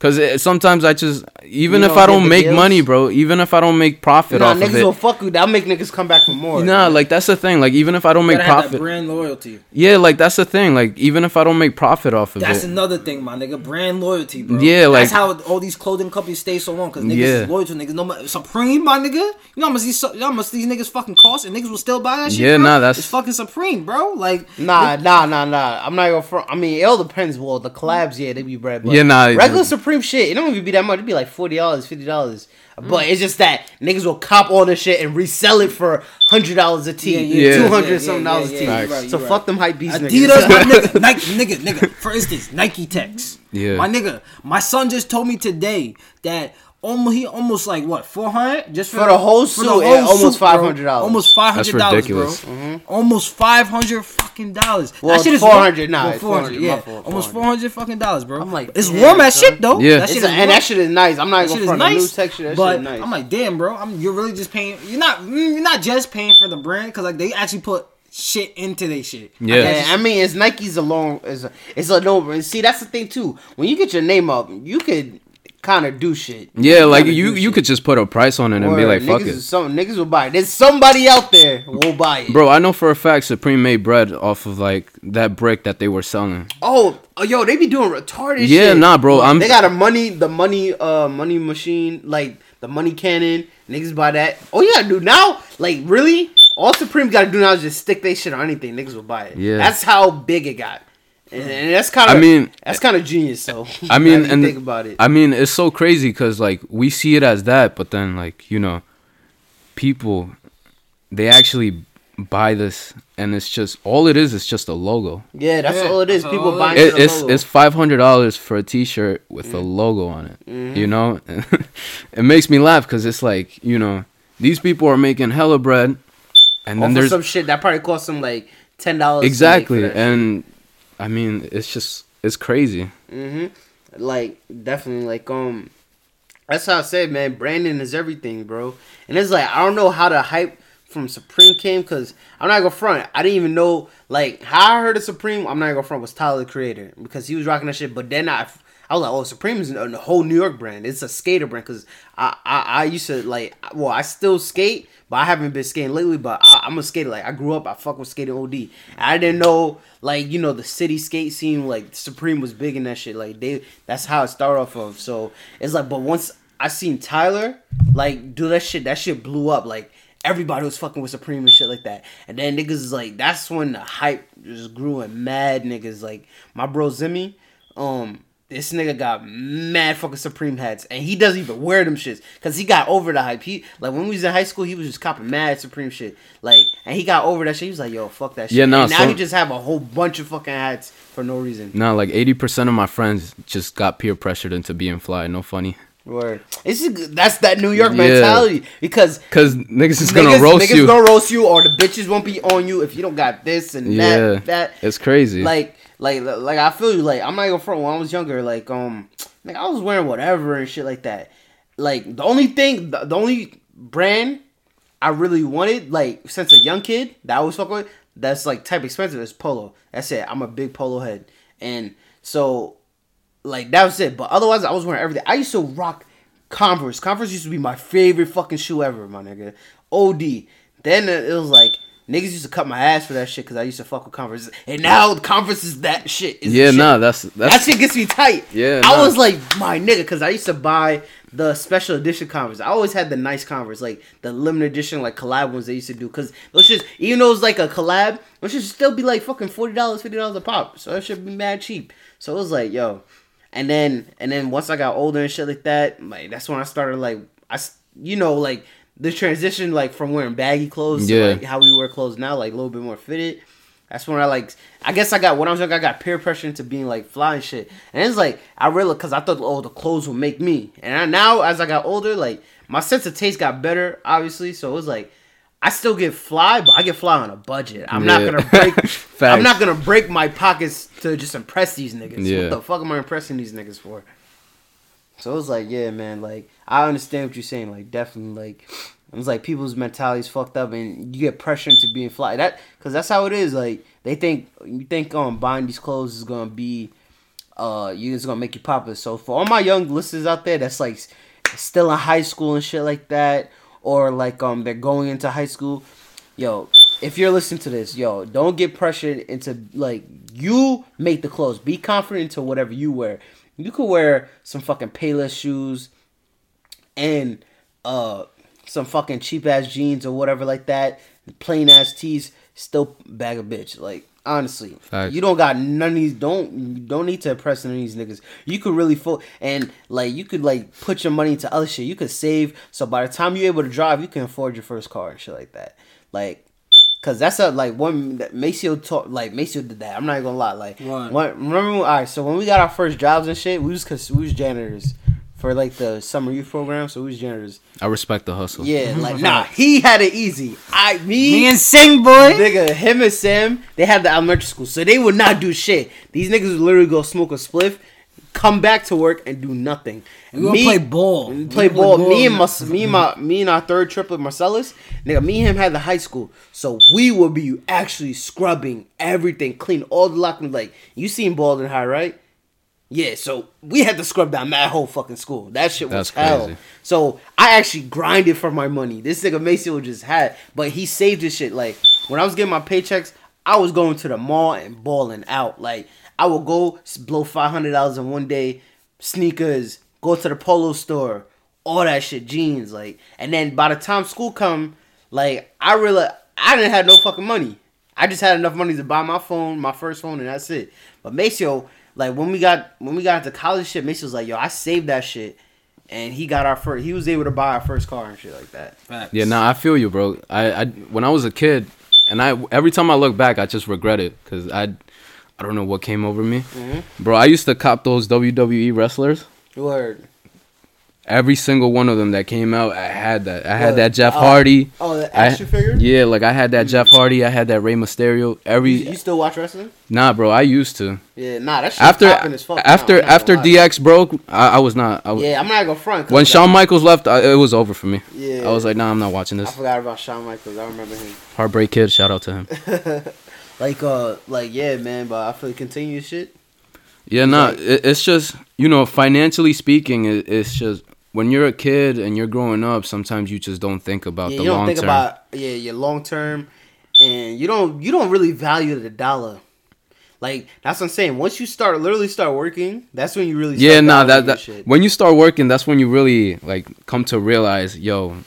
Cause it, sometimes I just even You if don't I don't make deals? money, bro, even if I don't make profit Nah, off niggas of it, will fuck you. That'll make niggas come back for more. Nah, like that's the thing. Like even if I don't You make gotta have that profit, brand loyalty. yeah, like that's the thing. Like even if I don't make profit off of That's it, that's another thing, my nigga. Brand loyalty, bro. Yeah, like- that's how all these clothing companies stay so long because niggas Yeah. is loyal to niggas. No matter Supreme, my nigga. You know how much these, you know how much these niggas fucking cost, and niggas will still buy that shit. Yeah, bro? nah, that's- it's fucking Supreme, bro. Like, Nah, nah, nah, nah. I'm not gonna front. I mean, it all depends. Well, the collabs, yeah, they be bread. But Yeah, nah, Regular Supreme shit, it don't even be that much. It'd be like forty dollars, fifty dollars. Mm. But it's just that niggas will cop all this shit and resell it for hundred dollars a tee, Yeah, yeah. two hundred Yeah, something yeah, dollars yeah, a tee. yeah, you're right, so you're fuck right. them hype beast Adidas, niggas. my nigga, Nike, nigga, nigga. For instance, Nike Techs. Yeah. My nigga, my son just told me today that almost he almost like what four hundred just for, For the whole suit, yeah, almost $500. Almost five hundred dollars, bro. ridiculous. Almost five hundred fucking dollars. Mm-hmm. Well, that shit is 400 nah, Well, 400, 400, yeah, fault, almost four hundred fucking dollars, bro. I'm like, it's damn, warm as shit though. Yeah. that shit a- and that shit is nice. I'm not That gonna shit is front a new texture. That but shit is nice. I'm like, damn, bro. I'm you're really just paying. You're not. mm, You're not just paying for the brand because like they actually put shit into their shit. Yeah. Yeah, I mean, it's Nike's alone. long, it's a, it's a no. and See, that's the thing too. When you get your name up, you could kind of do shit. yeah, like you you shit. could just put a price on it and be like, fuck it. some niggas will buy it. There's somebody out there will buy it. bro. I know for a fact Supreme made bread off of like that brick that they were selling. Oh, oh, yo, they be doing retarded shit. Yeah, nah, bro, I'm- they got a money, the money, uh, money machine, like the money cannon. Niggas buy that. Oh, yeah, gotta now, like really. All Supreme gotta do now is just stick they shit on anything. Niggas will buy it. Yeah. that's how big it got, and, and that's kind of. I mean- that's kind of genius. So I mean, and think about it. I mean, it's so crazy because like we see it as that, but then like you know, people they actually buy this, and it's just all it is is just a logo. yeah, that's Yeah, all it is. People all it buying It, it's logo. it's five hundred dollars for a T-shirt with a logo on it. Mm-hmm. You know, it makes me laugh because it's like you know these people are making hella bread, and Off then there's some shit that probably costs them like ten dollars. exactly, and I mean it's just it's crazy. hmm Like definitely, like um, that's how I said, man. Branding is everything, bro. And it's like I don't know how the hype from Supreme came because I'm not gonna front. I didn't even know like how I heard of Supreme. I'm not gonna front was Tyler the Creator because he was rocking that shit. But then I. I was like, oh, Supreme is a whole New York brand. It's a skater brand because I, I I used to like, well, I still skate, but I haven't been skating lately. But I, I'm a skater. Like I grew up, I fuck with skating OD. I didn't know like you know the city skate scene like Supreme was big in that shit. Like they, that's how it started off of. So it's like, but once I seen Tyler like do that shit, that shit blew up. Like everybody was fucking with Supreme and shit like that. And then niggas is like, that's when the hype just grew and mad niggas like my bro Zimmy, um. This nigga got mad fucking Supreme hats, and he doesn't even wear them shits because he got over the hype. He like when we was in high school, he was just copping mad Supreme shit, like, and he got over that shit. He was like, "Yo, fuck that shit." Yeah, nah, And now so- he just have a whole bunch of fucking hats for no reason. Now like eighty percent of my friends just got peer pressured into being fly. No funny, Word. It's just, that's that New York Yeah. mentality because cause niggas is gonna niggas, roast niggas you. gonna roast you, or the bitches won't be on you if you don't got this and yeah, that. That it's crazy. like like like I feel you. Like I'm not gonna front. When I was younger, like um, like I was wearing whatever and shit like that. Like the only thing, the, the only brand I really wanted, like since a young kid that I was fucking with, that's like type expensive is Polo. That's it. I'm a big Polo head, and so like that was it. But otherwise, I was wearing everything. I used to rock Converse. Converse used to be my favorite fucking shoe ever, my nigga. OD. Then it was like Niggas used to cut my ass for that shit because I used to fuck with Converse, and now Converse is that shit. Is Yeah, shit. nah, that's that shit gets me tight. Yeah, I nah. was like my nigga because I used to buy the special edition Converse. I always had the nice Converse, like the limited edition, like collab ones they used to do. Because those shits, even though it's like a collab, those should still be like fucking forty dollars, fifty dollars a pop. So that should be mad cheap. So it was like, yo, and then and then once I got older and shit like that, like that's when I started like I you know, like the transition like from wearing baggy clothes Yeah. to like how we wear clothes now, like a little bit more fitted. That's when I like. I guess I got when I was young, I got peer pressure into being like fly and shit. And it's like I really because I thought oh the clothes would make me. And I, now as I got older, like my sense of taste got better, obviously. So it was like I still get fly, but I get fly on a budget. I'm not gonna break. I'm not gonna break my pockets to just impress these niggas. Yeah. What the fuck am I impressing these niggas for? So it was like, yeah, man. Like I understand what you're saying. Like definitely, like it was like people's mentality's fucked up, and you get pressure into being fly. That because that's how it is. Like they think you think um buying these clothes is gonna be, uh, you it's gonna make you popular. So for all my young listeners out there, that's like still in high school and shit like that, or like um they're going into high school, yo. If you're listening to this, yo, don't get pressured into like you make the clothes. Be confident into whatever you wear. You could wear some fucking Payless shoes and uh some fucking cheap ass jeans or whatever like that, plain ass tees, still bag a bitch. Like honestly, Facts. you don't got none of these. Don't you don't need to impress none of these niggas. You could really fo- and like you could like put your money into other shit. You could save so by the time you're able to drive, you can afford your first car and shit like that. Like. Cause that's a like one that Maceo taught like Maceo did that. I'm not even gonna lie. Like What? remember when, all right, so when we got our first jobs and shit, we was cause we was janitors for like the summer youth program, so we was janitors. I respect the hustle. Yeah, mm-hmm. like mm-hmm. nah, he had it easy. I me, Me and Sing boy. nigga, him and Sam, they had the elementary school, so they would not do shit. These niggas would literally go smoke a spliff, come back to work and do nothing. We gonna play ball. we We Play gonna ball. Me and my, me and mm-hmm. my, me and our third triplet Marcellus, nigga. Me and him had the high school, so we would be actually scrubbing everything, clean all the locker rooms. Like you seen Baldwin High, right? Yeah, so we had to scrub down that whole fucking school. That shit was That's hell. crazy. So I actually grinded for my money. This nigga Maceo just had, but he saved his shit. Like when I was getting my paychecks, I was going to the mall and balling out. Like I would go blow five hundred dollars in one day, sneakers, go to the polo store, all that shit, jeans, like. And then by the time school come, like I really, I didn't have no fucking money. I just had enough money to buy my phone, my first phone, and that's it. But Maceo, like when we got when we got into college shit, Maceo was like, yo, I saved that shit. And he got our first. He was able to buy our first car and shit like that. Facts. Yeah, nah, I feel you, bro. I, I when I was a kid, and I every time I look back, I just regret it because I, I don't know what came over me, Mm-hmm. bro. I used to cop those WWE wrestlers. Word. Every single one of them that came out, I had that. I had that Jeff Oh, Hardy. Oh, the I- action figure. Yeah, like I had that Jeff Hardy. I had that Rey Mysterio. Every You, you still watch wrestling? nah, bro. I used to. Yeah, nah, that shit After popping as fuck. now, after after. DX broke, I, I was not. I was, Yeah, I'm not gonna front. when Shawn Michaels left, I, it was over for me. Yeah. I was like, nah, I'm not watching this. I forgot about Shawn Michaels. I remember him. Heartbreak Kid, shout out to him. Like, uh, like yeah, man. But I feel like continue shit. Yeah, nah, it, it's just you know, financially speaking, it, it's just when you're a kid and you're growing up, sometimes you just don't think about Yeah, the you don't long think term. about yeah your long term, and you don't you don't really value the dollar. Like that's what I'm saying. Once you start literally start working, that's when you really yeah, nah, that, that shit. when you start working, that's when you really like come to realize, yo,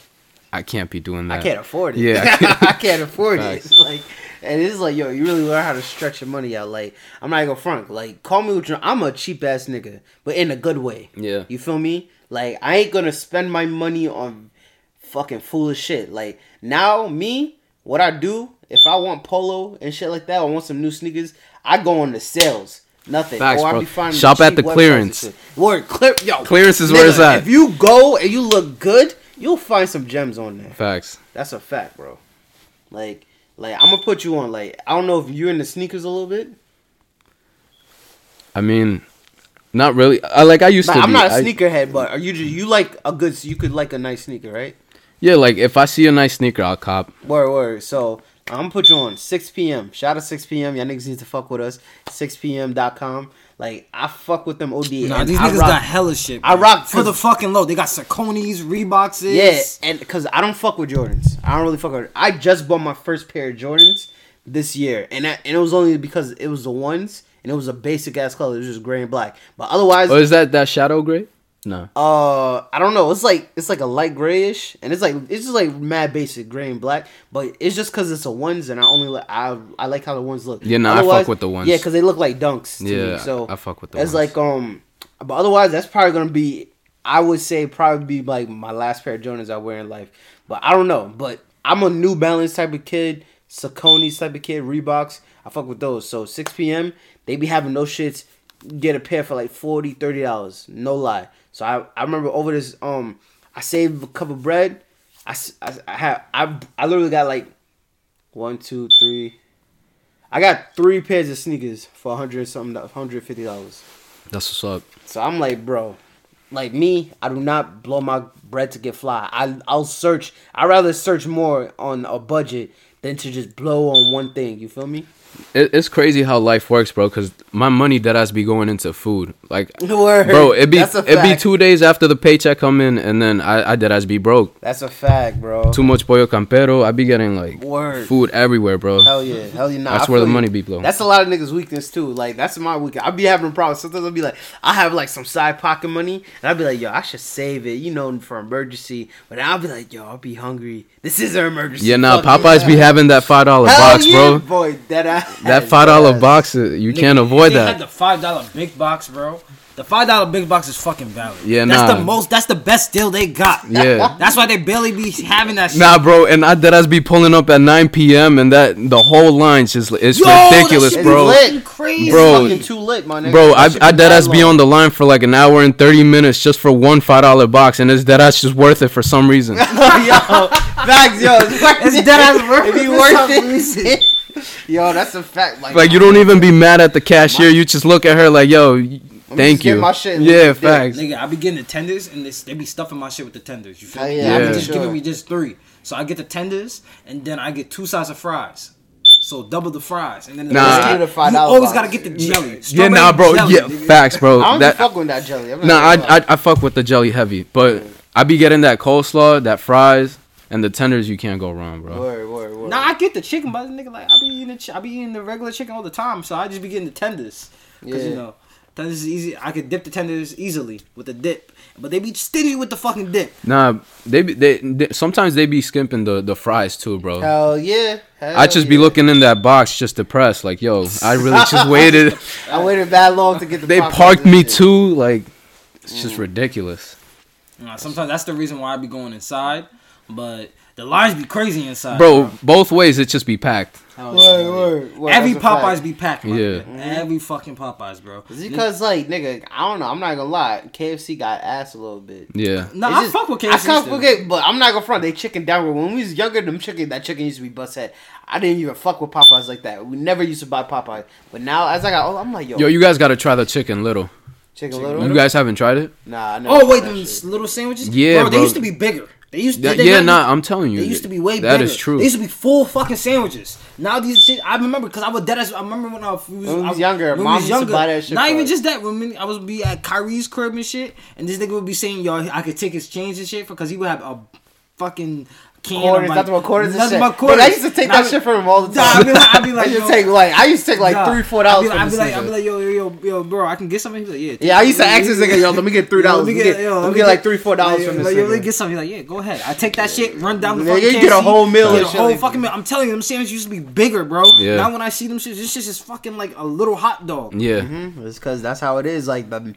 I can't be doing that. I can't afford it. Yeah, I I can't- can't, afford Facts. it. Like, and it's like, yo, you really learn how to stretch your money out. Like, I'm not gonna front. Like, call me what you. I'm a cheap ass nigga, but in a good way. Yeah. You feel me? Like, I ain't gonna spend my money on fucking foolish shit. Like now, me, what I do if I want polo and shit like that, I want some new sneakers, I go on the sales. Nothing. Facts, or I bro. be finding Shop at the clearance. Word, clear, yo. Clearance is where it's at. If you go and you look good, you'll find some gems on there. Facts. That's a fact, bro. Like, like I'm gonna put you on. Like, I don't know if you're in the sneakers a little bit. I mean, not really. I like I used Like, to. I'm be. not a I- sneakerhead, but are you just you like a good? You could like a nice sneaker, right? yeah, like if I see a nice sneaker, I'll cop. Word, word. So, I'm gonna put you on 6 p.m. Shout out 6 p.m. Y'all niggas need to fuck with us. 6pm.com. Like I fuck with them OD. Nah, these I niggas rock- got hella shit. I rock for the fucking low. They got Saucony's, Reeboks. Yeah, and because I don't fuck with Jordans. I don't really fuck with. I just bought my first pair of Jordans this year, and that, and it was only because it was the ones, and it was a basic ass color. It was just gray and black. But otherwise, Oh, is that that shadow gray? No. uh, I don't know. It's like it's like a light grayish, and it's like it's just like mad basic gray and black. But it's just because it's a ones, and I only like I I like how the ones look. Yeah, nah, I fuck with the ones. Yeah, because they look like dunks. To Yeah, me, so I fuck with the It's ones. like um, but otherwise that's probably gonna be. I would say probably be like my last pair of Jordans I wear in life. But I don't know. But I'm a New Balance type of kid, Saucony's type of kid, Reeboks. I fuck with those. So 6 p.m. they be having those shits. Get a pair for like 40 30 dollars. No lie. So I, I remember over this um I saved a cup of bread. I, I, I had I I literally got like one two three. I got three pairs of sneakers for a hundred something, hundred fifty dollars. That's what's up. So I'm like, bro, like me, I do not blow my bread to get fly. I I'll search. I rather search more on a budget than to just blow on one thing. You feel me? It, it's crazy how life works, bro. Cause my money that has be going into food. Like, Word. bro, it be it be two days after the paycheck come in, and then I I dead as be broke. That's a fact, bro. Too much pollo campero. I be getting like Word. food everywhere, bro. Hell yeah, hell yeah. Nah, That's I where the you. money be blown. That's a lot of niggas' weakness too. Like that's my weakness. I be having problems. Sometimes I'll be like, I have like some side pocket money, and I'll be like, yo, I should save it, you know, for emergency. But I'll be like, yo, I'll be hungry. This is an emergency. Yeah, nah. Popeyes be having that five dollar box, yeah, bro. Boy, that ass. That five dollar box, uh, you Nigga, can't if avoid they Had that. the five dollar big box, bro. The five dollar big box is fucking valid. Yeah, that's nah. the most. That's the best deal they got. Yeah. That's why they barely be having that. shit. Nah, bro, and I dead as be pulling up at 9 p.m. and that the whole line's just it's Yo, ridiculous, shit It's bro. lit. Crazy. Bro. It's fucking too lit, my nigga. Bro, That I shit I be dead that ass be on the line for like an hour and 30 minutes just for one five dollar box, and it's dead ass just worth it for some reason. yo, facts, yo, it's, worth It's it. dead ass worth It be it for worth it. reason. Yo, that's a fact. Like, like you don't even be mad at the cashier, you just look at her like, yo, thank you. my shit yeah, leave it there. facts. Nigga, I be getting the tenders and this, they be stuffing my shit with the tenders. You feel Hell me? yeah, They Yeah. be just sure. giving me just three. So I get the tenders and then I get two sides of fries. So double the fries and then the Nah. biscuit, Give me the $5 you always gotta get the jelly. Yeah, Strawberry nah, bro. jelly, yeah, nigga. facts, bro. I don't That, be fucking with that jelly. I'm Nah, I. I I fuck with the jelly heavy, but I be getting that coleslaw, that fries, and the tenders. You can't go wrong, bro. Word, word, word. Nah, I get the chicken, but nigga, like I be eating the, ch- I be eating the regular chicken all the time, so I just be getting the tenders, cause you know, tenders is easy. I could dip the tenders easily with the dip, but they be stingy with the fucking dip. Nah, they be they, they sometimes they be skimping the the fries too, bro. Hell yeah. Hell I just be looking in that box just depressed, like yo, I really just waited. I waited that long to get the. They popcorn parked me shit. too, like it's Mm. just ridiculous, Nah, sometimes that's the reason why I be going inside, but the lines be crazy inside, bro. Both ways, it just be packed. Hell Word, word, word. Every That's a fact. Popeyes be packed, my Yeah. nigga. Mm-hmm. Every fucking Popeyes, bro. Is because like nigga, I don't know. I'm not gonna lie. KFC got ass a little bit. Yeah, Nah, It's I just- fuck with KFC. I can't still. forget, but I'm not gonna front. They chicken downward. When we was younger, them chicken that chicken used to be bust head. I didn't even fuck with Popeyes like that. We never used to buy Popeyes. But now, as I got older, I'm like, yo, yo, you guys gotta try the chicken little. chicken, Chicken little. You guys haven't tried it? Nah, I never Oh wait, that them shit. little sandwiches. Yeah, bro, they used to be bigger. They used to. That- yeah, not- nah, I'm telling you, They used to be way That bigger. is true. They used to be full fucking sandwiches. Now these shit, I remember because I was dead. As, I remember when I was, When we was I- younger, when mom was used to buy that shit Not for even us. just that. When I was be at Kyrie's crib and shit, and this nigga would be saying, "Yo, I could take his change and shit," because he would have a fucking can Quarters, of like, nothing but quarters and shit. but Nigga, quarters. I used to take Nah, that shit from him all the Nah, time. I'd be like, I'd be like, I used yo, to take like I used to take like nah. three, four dollars I'd from be this like, I'd be nigga. like, yo, yo, yo, yo, bro, I can get something. He's like, yeah. Yeah, I used to ask this nigga, yo, let me get three dollars. Let me get, yo, let let me get like three, four dollars from this like, yo, let me nigga. get something. He's like, yeah, go ahead. I take that shit, run down the Nigga, fucking you get a whole meal get and a shit whole fucking meal. I'm telling you, them sandwiches used to be bigger, bro. Yeah. Now when I see them shit, this shit is fucking like a little hot dog. Yeah, Mhm, It's because that's how it is. Like the,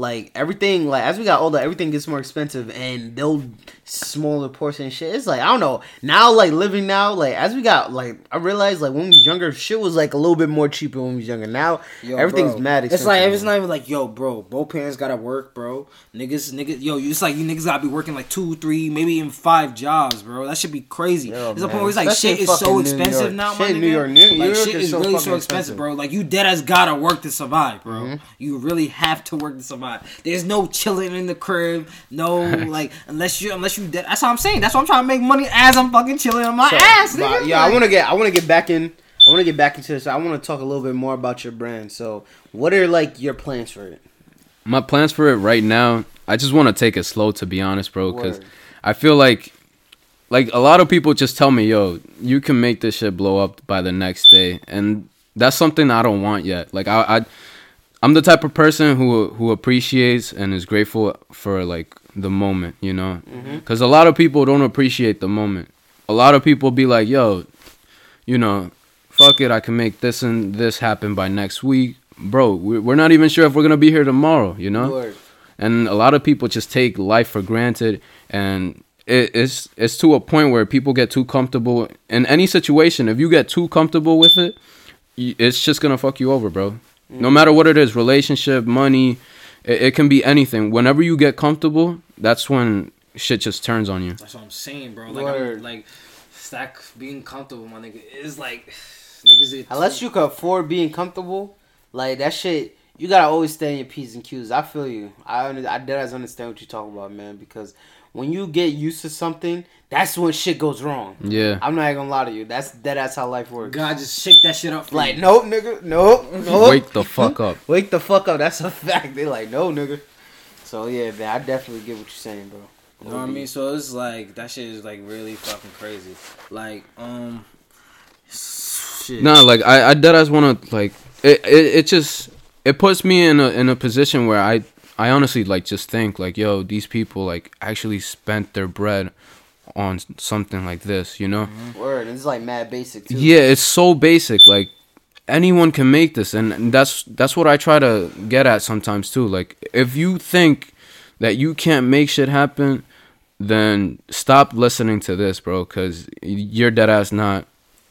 like everything. Like as we got older, everything gets more expensive, and they'll smaller portion shit. It's like I don't know. Now, like living now, like as we got like I realized like when we was younger, shit was like a little bit more cheaper when we was younger. Now Yo, everything's bro. mad expensive. It's like it's not even like yo, bro. Both parents gotta work, bro. Niggas, niggas, yo, it's like you niggas gotta be working like two, three, maybe even five jobs, bro. That should be crazy. Yo, There's a point where it's like Especially shit is so New expensive York. now, my nigga. New York- New- New like York shit is is so really so expensive, expensive. bro. Like you dead ass gotta work to survive, bro. Mm-hmm. You really have to work to survive. Spot. There's no chilling in the crib. No like unless you unless you. de- That's what I'm saying. That's why I'm trying to make money as I'm fucking chilling on my So, ass. but, Nigga. yeah, I want to get I want to get back in. I want to get back into this. I want to talk a little bit more about your brand. So, what are like your plans for it? My plans for it right now, I just want to take it slow to be honest, bro, cuz I feel like like a lot of people just tell me, "Yo, you can make this shit blow up by the next day." And that's something I don't want yet. Like I I I'm the type of person who who appreciates and is grateful for like the moment, you know? Mm-hmm. Cuz a lot of people don't appreciate the moment. A lot of people be like, "Yo, you know, fuck it, I can make this and this happen by next week." Bro, we're we're not even sure if we're to be here tomorrow, you know? Word. and a lot of people just take life for granted and it, it's it's to a point where people get too comfortable in any situation if you get too comfortable with it it's just gonna fuck you over bro no matter what it is relationship money it, it can be anything whenever you get comfortable that's when shit just turns on you That's what I'm saying, bro. Like, Word. I'm, like, stack being comfortable, my nigga. Is like, niggas. It, Unless you can afford being comfortable, like that shit, you gotta always stay in your p's and q's. I feel you. I under, I dead understand what you're talking about, man. Because when you get used to something, that's when shit goes wrong. yeah I'm not gonna lie to you. That's that. That's how life works. God just shake that shit up. For Like you. nope, nigga, nope, nope. wake the fuck up Wake the fuck up. That's a fact. They like no, nigga. So yeah, man, I definitely get what you're saying, bro. You know what I mean? So it's like that shit is like really fucking crazy. Like, um, shit. No, like I, I dead ass want to like it, it. It just it puts me in a in a position where I I honestly like just think like yo these people like actually spent their bread on something like this, you know? Mm-hmm. Word. It's like mad basic too. Yeah, it's so basic. Like anyone can make this, and, and that's that's what I try to get at sometimes too. Like if you think that you can't make shit happen, then stop listening to this, bro. Cause you're dead ass not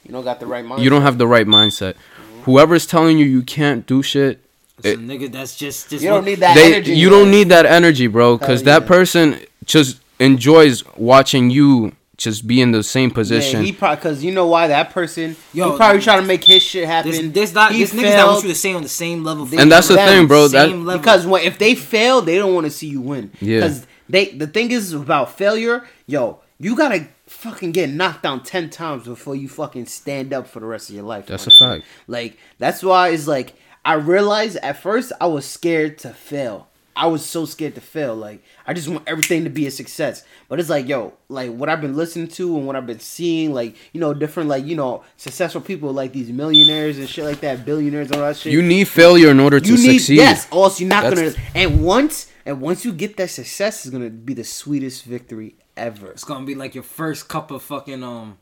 You don't got the right mind. you don't have the right mindset. Mm-hmm. Whoever's telling you you can't do shit, It's a it- nigga that's just just You don't need that they energy. you man. don't need that energy, bro, because Hell that yeah. person just enjoys watching you just be in the same position. Yeah, he probably because you know why that person. Yo, he probably trying to make his shit happen. This, this not He this niggas that want you to stay on the same level. for And that's the thing, bro. same That level. because when if they fail, they don't want to see you win. Yeah. Because they the thing is about failure, yo, you gotta fucking get knocked down ten times before you fucking stand up for the rest of your life. That's a fact. Like that's why it's like I realized at first I was scared to fail. I was so scared to fail. Like I just want everything to be a success. But it's like, yo, like what I've been listening to and what I've been seeing, like you know, different like you know successful people like these millionaires and shit like that, billionaires and all that shit you need failure in order to need succeed. yes or else you're not That's- gonna and once and once you get that success is gonna be the sweetest victory ever it's gonna be like your first cup of fucking um,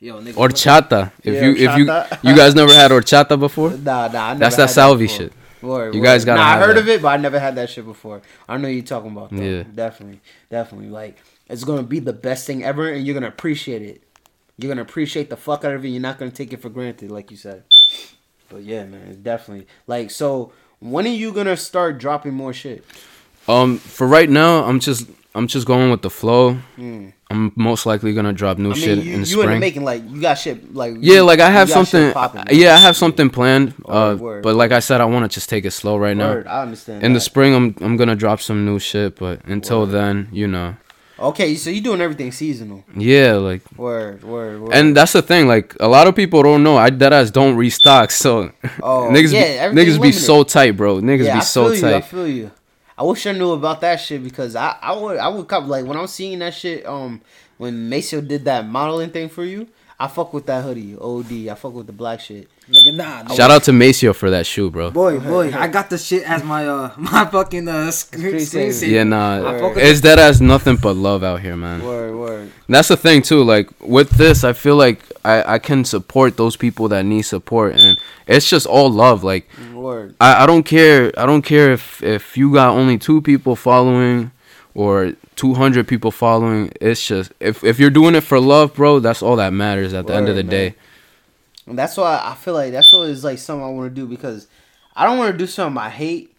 yo nigga. Horchata. If Yeah, you if you you guys never had horchata before, nah nah I never that's that salvi shit. Word, You guys gotta nah, I heard that. of it but I never had that shit before I know you're talking about though. Yeah. definitely definitely like it's gonna be the best thing ever and you're gonna appreciate it you're gonna appreciate the fuck out of it you're not gonna take it for granted like you said but yeah man it's definitely like so when are you gonna start dropping more shit Um, for right now, I'm just I'm just going with the flow. Mm. I'm most likely gonna drop new I mean, shit you, in the you spring. making like you got shit like yeah, like I have something. popping. yeah, I have something planned. Uh, Word, but like I said, I want to just take it slow right now. Word, I understand. In the spring, I'm I'm gonna drop some new shit. But until Word. then, you know, okay, so you're doing everything seasonal. yeah, like. Word, word, word. And that's the thing, like a lot of people don't know. I deadass don't restock, so Oh, niggas yeah, be, niggas everything be so tight, bro. Niggas yeah, be so you. I tight. feel you. I wish I knew about that shit because I, I would I would come like when I'm seeing that shit um when Maceo did that modeling thing for you I fuck with that hoodie OD I fuck with the black shit nigga, nah. nah. Shout out to Maceo for that shoe, bro. boy, boy, I got the shit as my uh my fucking uh screen, Screensaver. screensaver. Yeah, nah, I fuck with it's dead ass nothing but love out here, man. word word That's the thing too. Like with this, I feel like I I can support those people that need support, and it's just all love. Like word I, I don't care. I don't care if if you got only two people following or 200 people following. It's just if if you're doing it for love, bro, that's all that matters at the end of the Word, day. and that's why I feel like that's always like something I want to do because I don't want to do something I hate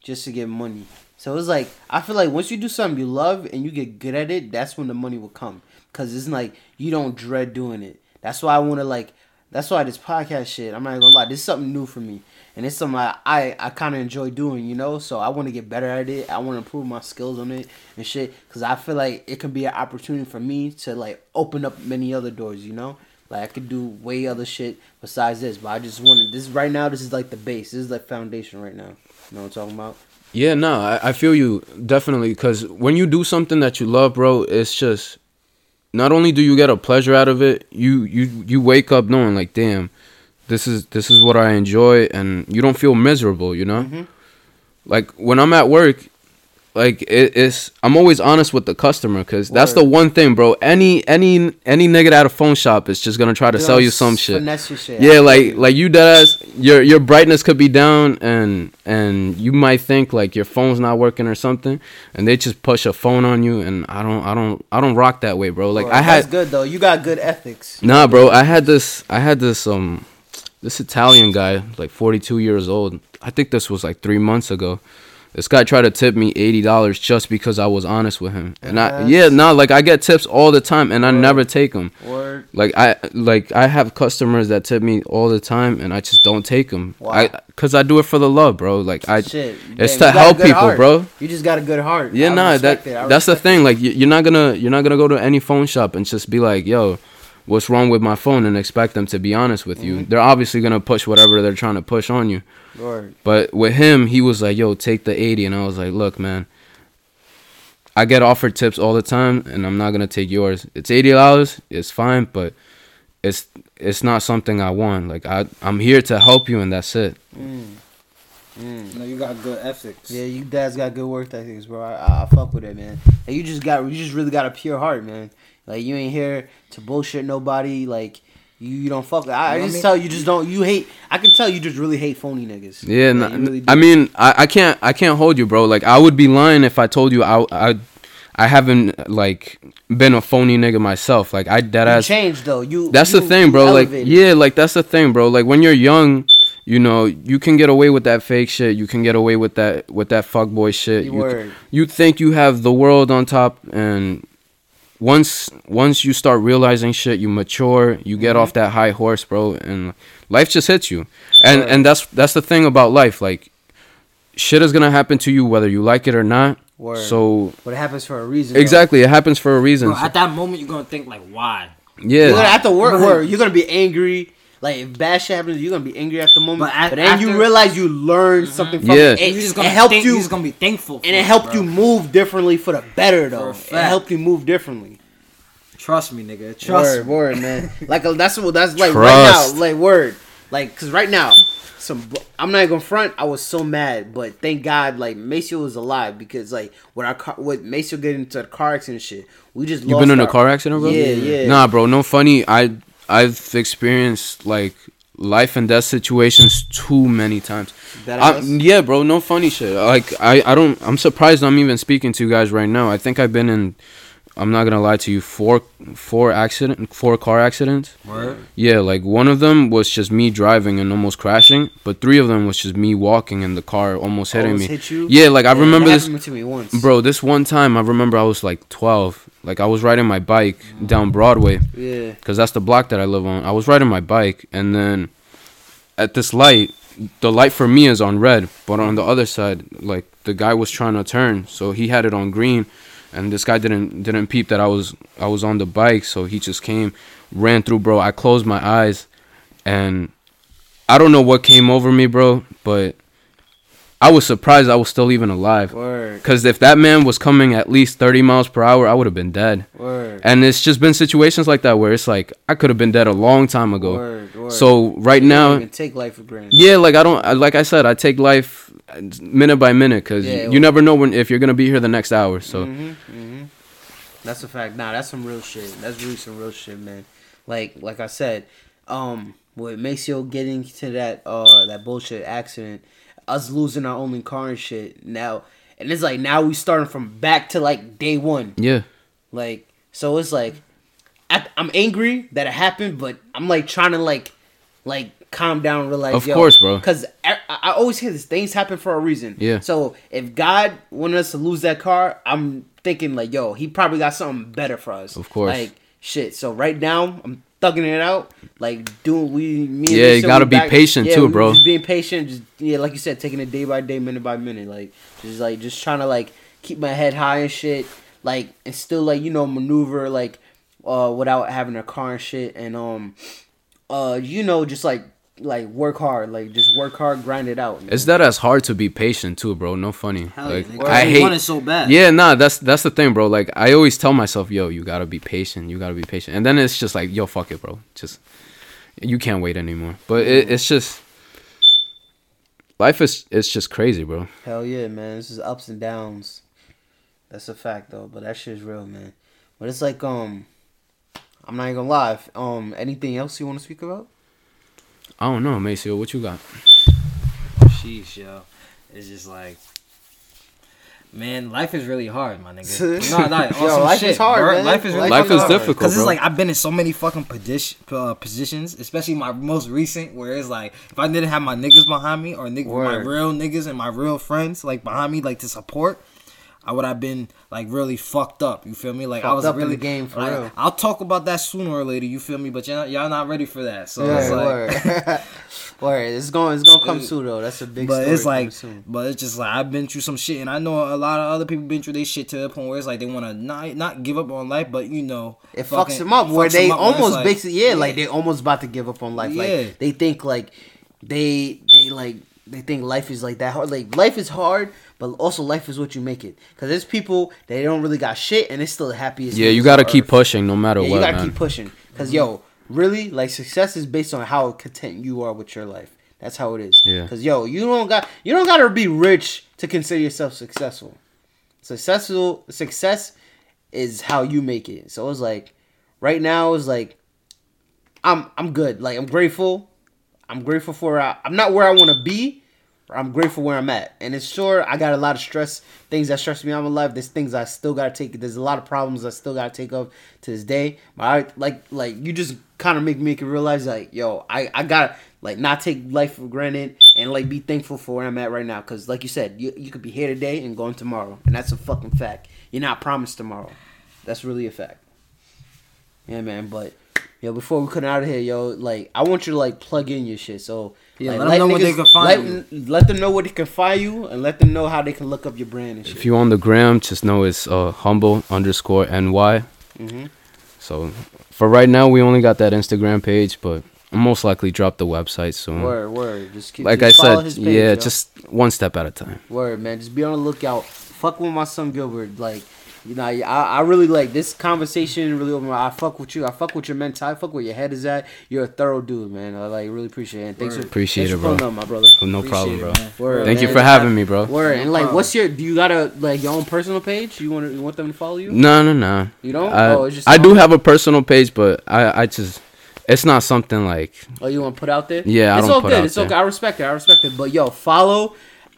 just to get money so it's like I feel like once you do something you love and you get good at it that's when the money will come because it's like you don't dread doing it that's why I want to like That's why this podcast shit. I'm not gonna lie. This is something new for me, and it's something I I, I kind of enjoy doing. You know, so I want to get better at it. I want to improve my skills on it and shit. Cause I feel like it can be an opportunity for me to like open up many other doors. You know, like I could do way other shit besides this. But I just wanted this right now. This is like the base. This is like foundation right now. You know what I'm talking about? Yeah, no, I, I feel you definitely because when you do something that you love, bro, it's just not only do you get a pleasure out of it, you you you wake up knowing like, damn, this is this is what I enjoy, and you don't feel miserable, you know. Mhm. Like when I'm at work, like it, it's I'm always honest with the customer because that's the one thing, bro. Any any any nigga at a phone shop is just gonna try to sell you some shit. Shit. Yeah, like like you does your your brightness could be down and and you might think like your phone's not working or something and they just push a phone on you and I don't I don't I don't rock that way, bro. Like Word. I That's had good though. You got good ethics. Nah, bro, I had this I had this um this Italian guy, like 42 years old. I think this was like 3 months ago. This guy tried to tip me $80 just because I was honest with him. And I Yes. yeah, nah, like I get tips all the time and I Word. never take them. Word. Like I like I have customers that tip me all the time, and I just don't take them. Wow. I cause I do it for the love, bro. Like I, Shit. it's to you got a help people, heart. bro. You just got a good heart. Yeah, I nah, that. I that's the thing. Like you're not gonna you're not gonna go to any phone shop and just be like, yo, what's wrong with my phone, and expect them to be honest with Mm-hmm. you. They're obviously gonna push whatever they're trying to push on you. it. Word. But with him, he was like, yo, take the eighty, and I was like, look, man. I get offered tips all the time, and I'm not gonna take yours. It's eighty dollars. It's fine, but it's it's not something I want. Like I I'm here to help you, and that's it. Mm. Mm. No, you got good ethics. Yeah, you dad's got good work ethics, bro. I, I, I fuck with it, man. And you just got, you just really got a pure heart, man. Like you ain't here to bullshit nobody. Like you, you don't fuck. I, I You know I just mean? tell you just don't. You hate. I can tell you just really hate phony niggas. Yeah, Like, nah, really. I mean, I, I can't I can't hold you, bro. Like I would be lying if I told you I I I haven't like been a phony nigga myself. Like I that you ass. changed though. You. That's you, the thing, bro. Like yeah, like that's the thing, bro. Like when you're young, you know, you can get away with that fake shit. You can get away with that with that fuckboy shit. You You, word. you think you have the world on top and once once you start realizing shit, you mature, you get Mhm. off that high horse, bro, and life just hits you. And Word. and that's that's the thing about life. Like shit is gonna happen to you whether you like it or not. Word. So But it happens for a reason. though. exactly, it happens for a reason. Bro, at that moment, you're gonna think like, why? yeah. You're gonna have to work. Right. work. You're gonna be angry. Like if bad shit happens, you're gonna be angry at the moment. But But, a- then you realize you learned something from Yeah. it. It, you're just it gonna helped think, you, You're just gonna be thankful. For and it it, helped bro. you move differently for the better, For though. a It helped you move differently. Trust me, nigga. Trust word, me. word, man. Like uh, that's what that's like Trust. right now. Like word, like because right now, some I'm not gonna front. I was so mad, but thank God, like Maceo was alive because like with our car, with Maceo getting into the car accident, shit, we just You lost been in a car accident, bro? Yeah, yeah. Nah, bro, no funny. I I've experienced like life and death situations too many times. That I, yeah, bro, no funny shit. Like I I don't I'm surprised I'm even speaking to you guys right now. I think I've been in I'm not gonna lie to you four four accident four car accidents. Word. Yeah, like one of them was just me driving and almost crashing, but three of them was just me walking and the car almost hitting Almost me. hit you? Yeah, like I Yeah, remember this happened to me once, Bro, this one time I remember I was like 12. Like I was riding my bike down Broadway Yeah, because that's the block that I live on. I was riding my bike and then at this light, the light for me is on red, but on the other side, like the guy was trying to turn, so he had it on green, and this guy didn't didn't peep that I was I was on the bike, so he just came, ran through, bro. I closed my eyes, and I don't know what came over me, bro, but I was surprised I was still even alive. Cause if that man was coming at least thirty miles per hour, I would have been dead. word, And it's just been situations like that where it's like I could have been dead a long time ago. word, word. So right You now, take life for granted. yeah, like I don't, like I said, I take life minute by minute because Yeah, you never know when if you're gonna be here the next hour. So hmm hmm That's a fact. Nah, that's some real shit. That's really some real shit, man. Like, like I said, um, with Maceo getting to that uh that bullshit accident, us losing our only car and shit. Now, and it's like now we starting from back to like day one. yeah, Like, so it's like, I, I'm angry that it happened, but I'm like trying to like, like calm down, and realize. Of course, bro. Because I, I always hear this: things happen for a reason. Yeah. So if God wanted us to lose that car, I'm thinking like, yo, he probably got something better for us. Of course. Like shit. So right now, I'm thugging it out. Like doing we me. Yeah, you gotta be patient yeah, too, we bro. Just being patient, just yeah, like you said, taking it day by day, minute by minute. Like just like just trying to like keep my head high and shit. Like and still like you know maneuver like uh without having a car and shit and um uh you know just like like work hard like just work hard grind it out. man. It's that as hard to be patient too, bro. No funny. Hell like yeah. I hate. want it so bad. Yeah, nah, that's that's the thing, bro. Like I always tell myself, yo, you gotta be patient. You gotta be patient, and then it's just like, yo, fuck it, bro. Just you can't wait anymore. But it, it's just life is it's just crazy, bro. Hell yeah, man. This is ups and downs. That's a fact though, but that shit's real, man. But it's like um I'm not even gonna lie. if, Um anything else you wanna speak about? I don't know, Maceo, what you got? Sheesh, yo. It's just like, man, life is really hard, my nigga. no, no, on Yo, life shit, is hard, bro. man. Life is really Life is hard. difficult, Cause it's bro. like I've been in so many fucking position, uh, positions, especially my most recent, where it's like if I didn't have my niggas behind me or niggas, my real niggas and my real friends like behind me, like to support. I would have been like really fucked up. You feel me? Like I was up in really the game, for like, real. I'll talk about that sooner or later. You feel me? But y'all, y'all not ready for that. So Yeah, it's like, word. word. It's going it's gonna come soon though. That's a big but story it's like, soon. but it's just like I've been through some shit, and I know a lot of other people been through their shit to the point where it's like they want to not not give up on life, but you know, It fucking- fucks them up where fucks they up almost like- basically yeah, like they almost about to give up on life. Yeah. Like they think like they they like they think life is like that hard. Like life is hard, but also life is what you make it. Cause there's people they don't really got shit and it's still the happiest. Yeah, you gotta keep earth. pushing no matter Yeah, what, you gotta man. keep pushing. because yo, really, like success is based on how content you are with your life. That's how it is. Yeah. Because yo, you don't got you don't gotta be rich to consider yourself successful. Successful success is how you make it. So it's like right now it's like I'm I'm good. Like I'm grateful. I'm grateful for uh, I'm not where I want to be. I'm grateful where I'm at. And it's sure I got a lot of stress, things that stress me out in my life. There's things I still gotta take. There's a lot of problems I still gotta take up to this day. But I like like you just kind of make me realize like yo I I gotta like not take life for granted and like be thankful for where I'm at right now. Cause like you said, you you could be here today and gone tomorrow, and that's a fucking fact. You're not promised tomorrow. That's really a fact. Yeah, man. But yo, before we cut out of here, yo, like I want you to like plug in your shit. So Yeah, like, let 'em know where they can find let, let them know where they can find you, and let them know how they can look up your brand and shit. If you're on the gram, just know it's uh, humble underscore ny. Mhm. So for right now, we only got that Instagram page, but I'll most likely drop the website soon. Word, word. Just keep, Like just I said, his page, yeah, yo. just one step at a time. word, man. Just be on the lookout. Fuck with my son Gilbert. Like, you know, I, I really like this conversation. Really open my. I fuck with you. I fuck with your mental. I fuck where your head is at. You're a thorough dude, man. I like really appreciate it. And thanks Word. for Appreciate thanks it, for bro. pulling up, my brother. Oh, no Appreciate problem, bro. man. Word, Thank you for having me, bro. Word and like, what's your? Do you got a like your own personal page? You want to, you want them to follow you? No, no, no. You don't? I, oh, it's just I do have a personal page, but I, I just, it's not something like, Oh, you want to put out there? Yeah, I it's don't all put good. out It's there. okay. I respect it. I respect it. But yo, follow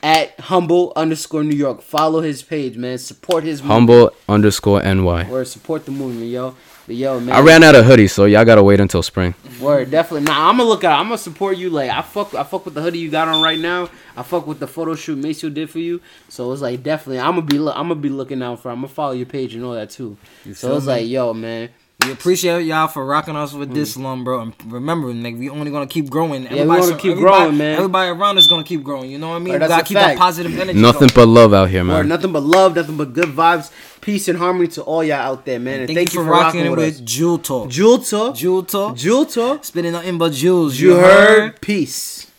at humble underscore New York. Follow his page, man. Support his movement. humble underscore ny. Word, support the movement, yo. But yo, man. I ran out of hoodies, so y'all gotta wait until spring. Word, definitely. Nah, I'm gonna look out. I'm gonna support you. Like I fuck, I fuck with the hoodie you got on right now. I fuck with the photo shoot Maceo did for you. So it's like definitely, I'm gonna be, look, I'm gonna be looking out for. I'm gonna follow your page and all that too. so it's me? like, yo, man. We appreciate y'all for rocking us with this mm. long, bro. And remember, nigga, we only gonna keep growing. Yeah, we wanna sur- keep everybody- growing, man. Everybody around us gonna keep growing. You know what I mean? Word, gotta a keep fact. that positive energy. Nothing going. but love out here, Word, man. nothing but love, nothing but good vibes, peace and harmony to all y'all out there, man. And Thank, you for rocking, with Jewel Talk. Jewel Talk. Jewel Talk. Jewel Talk. Spitting nothing but jewels. You heard? Peace.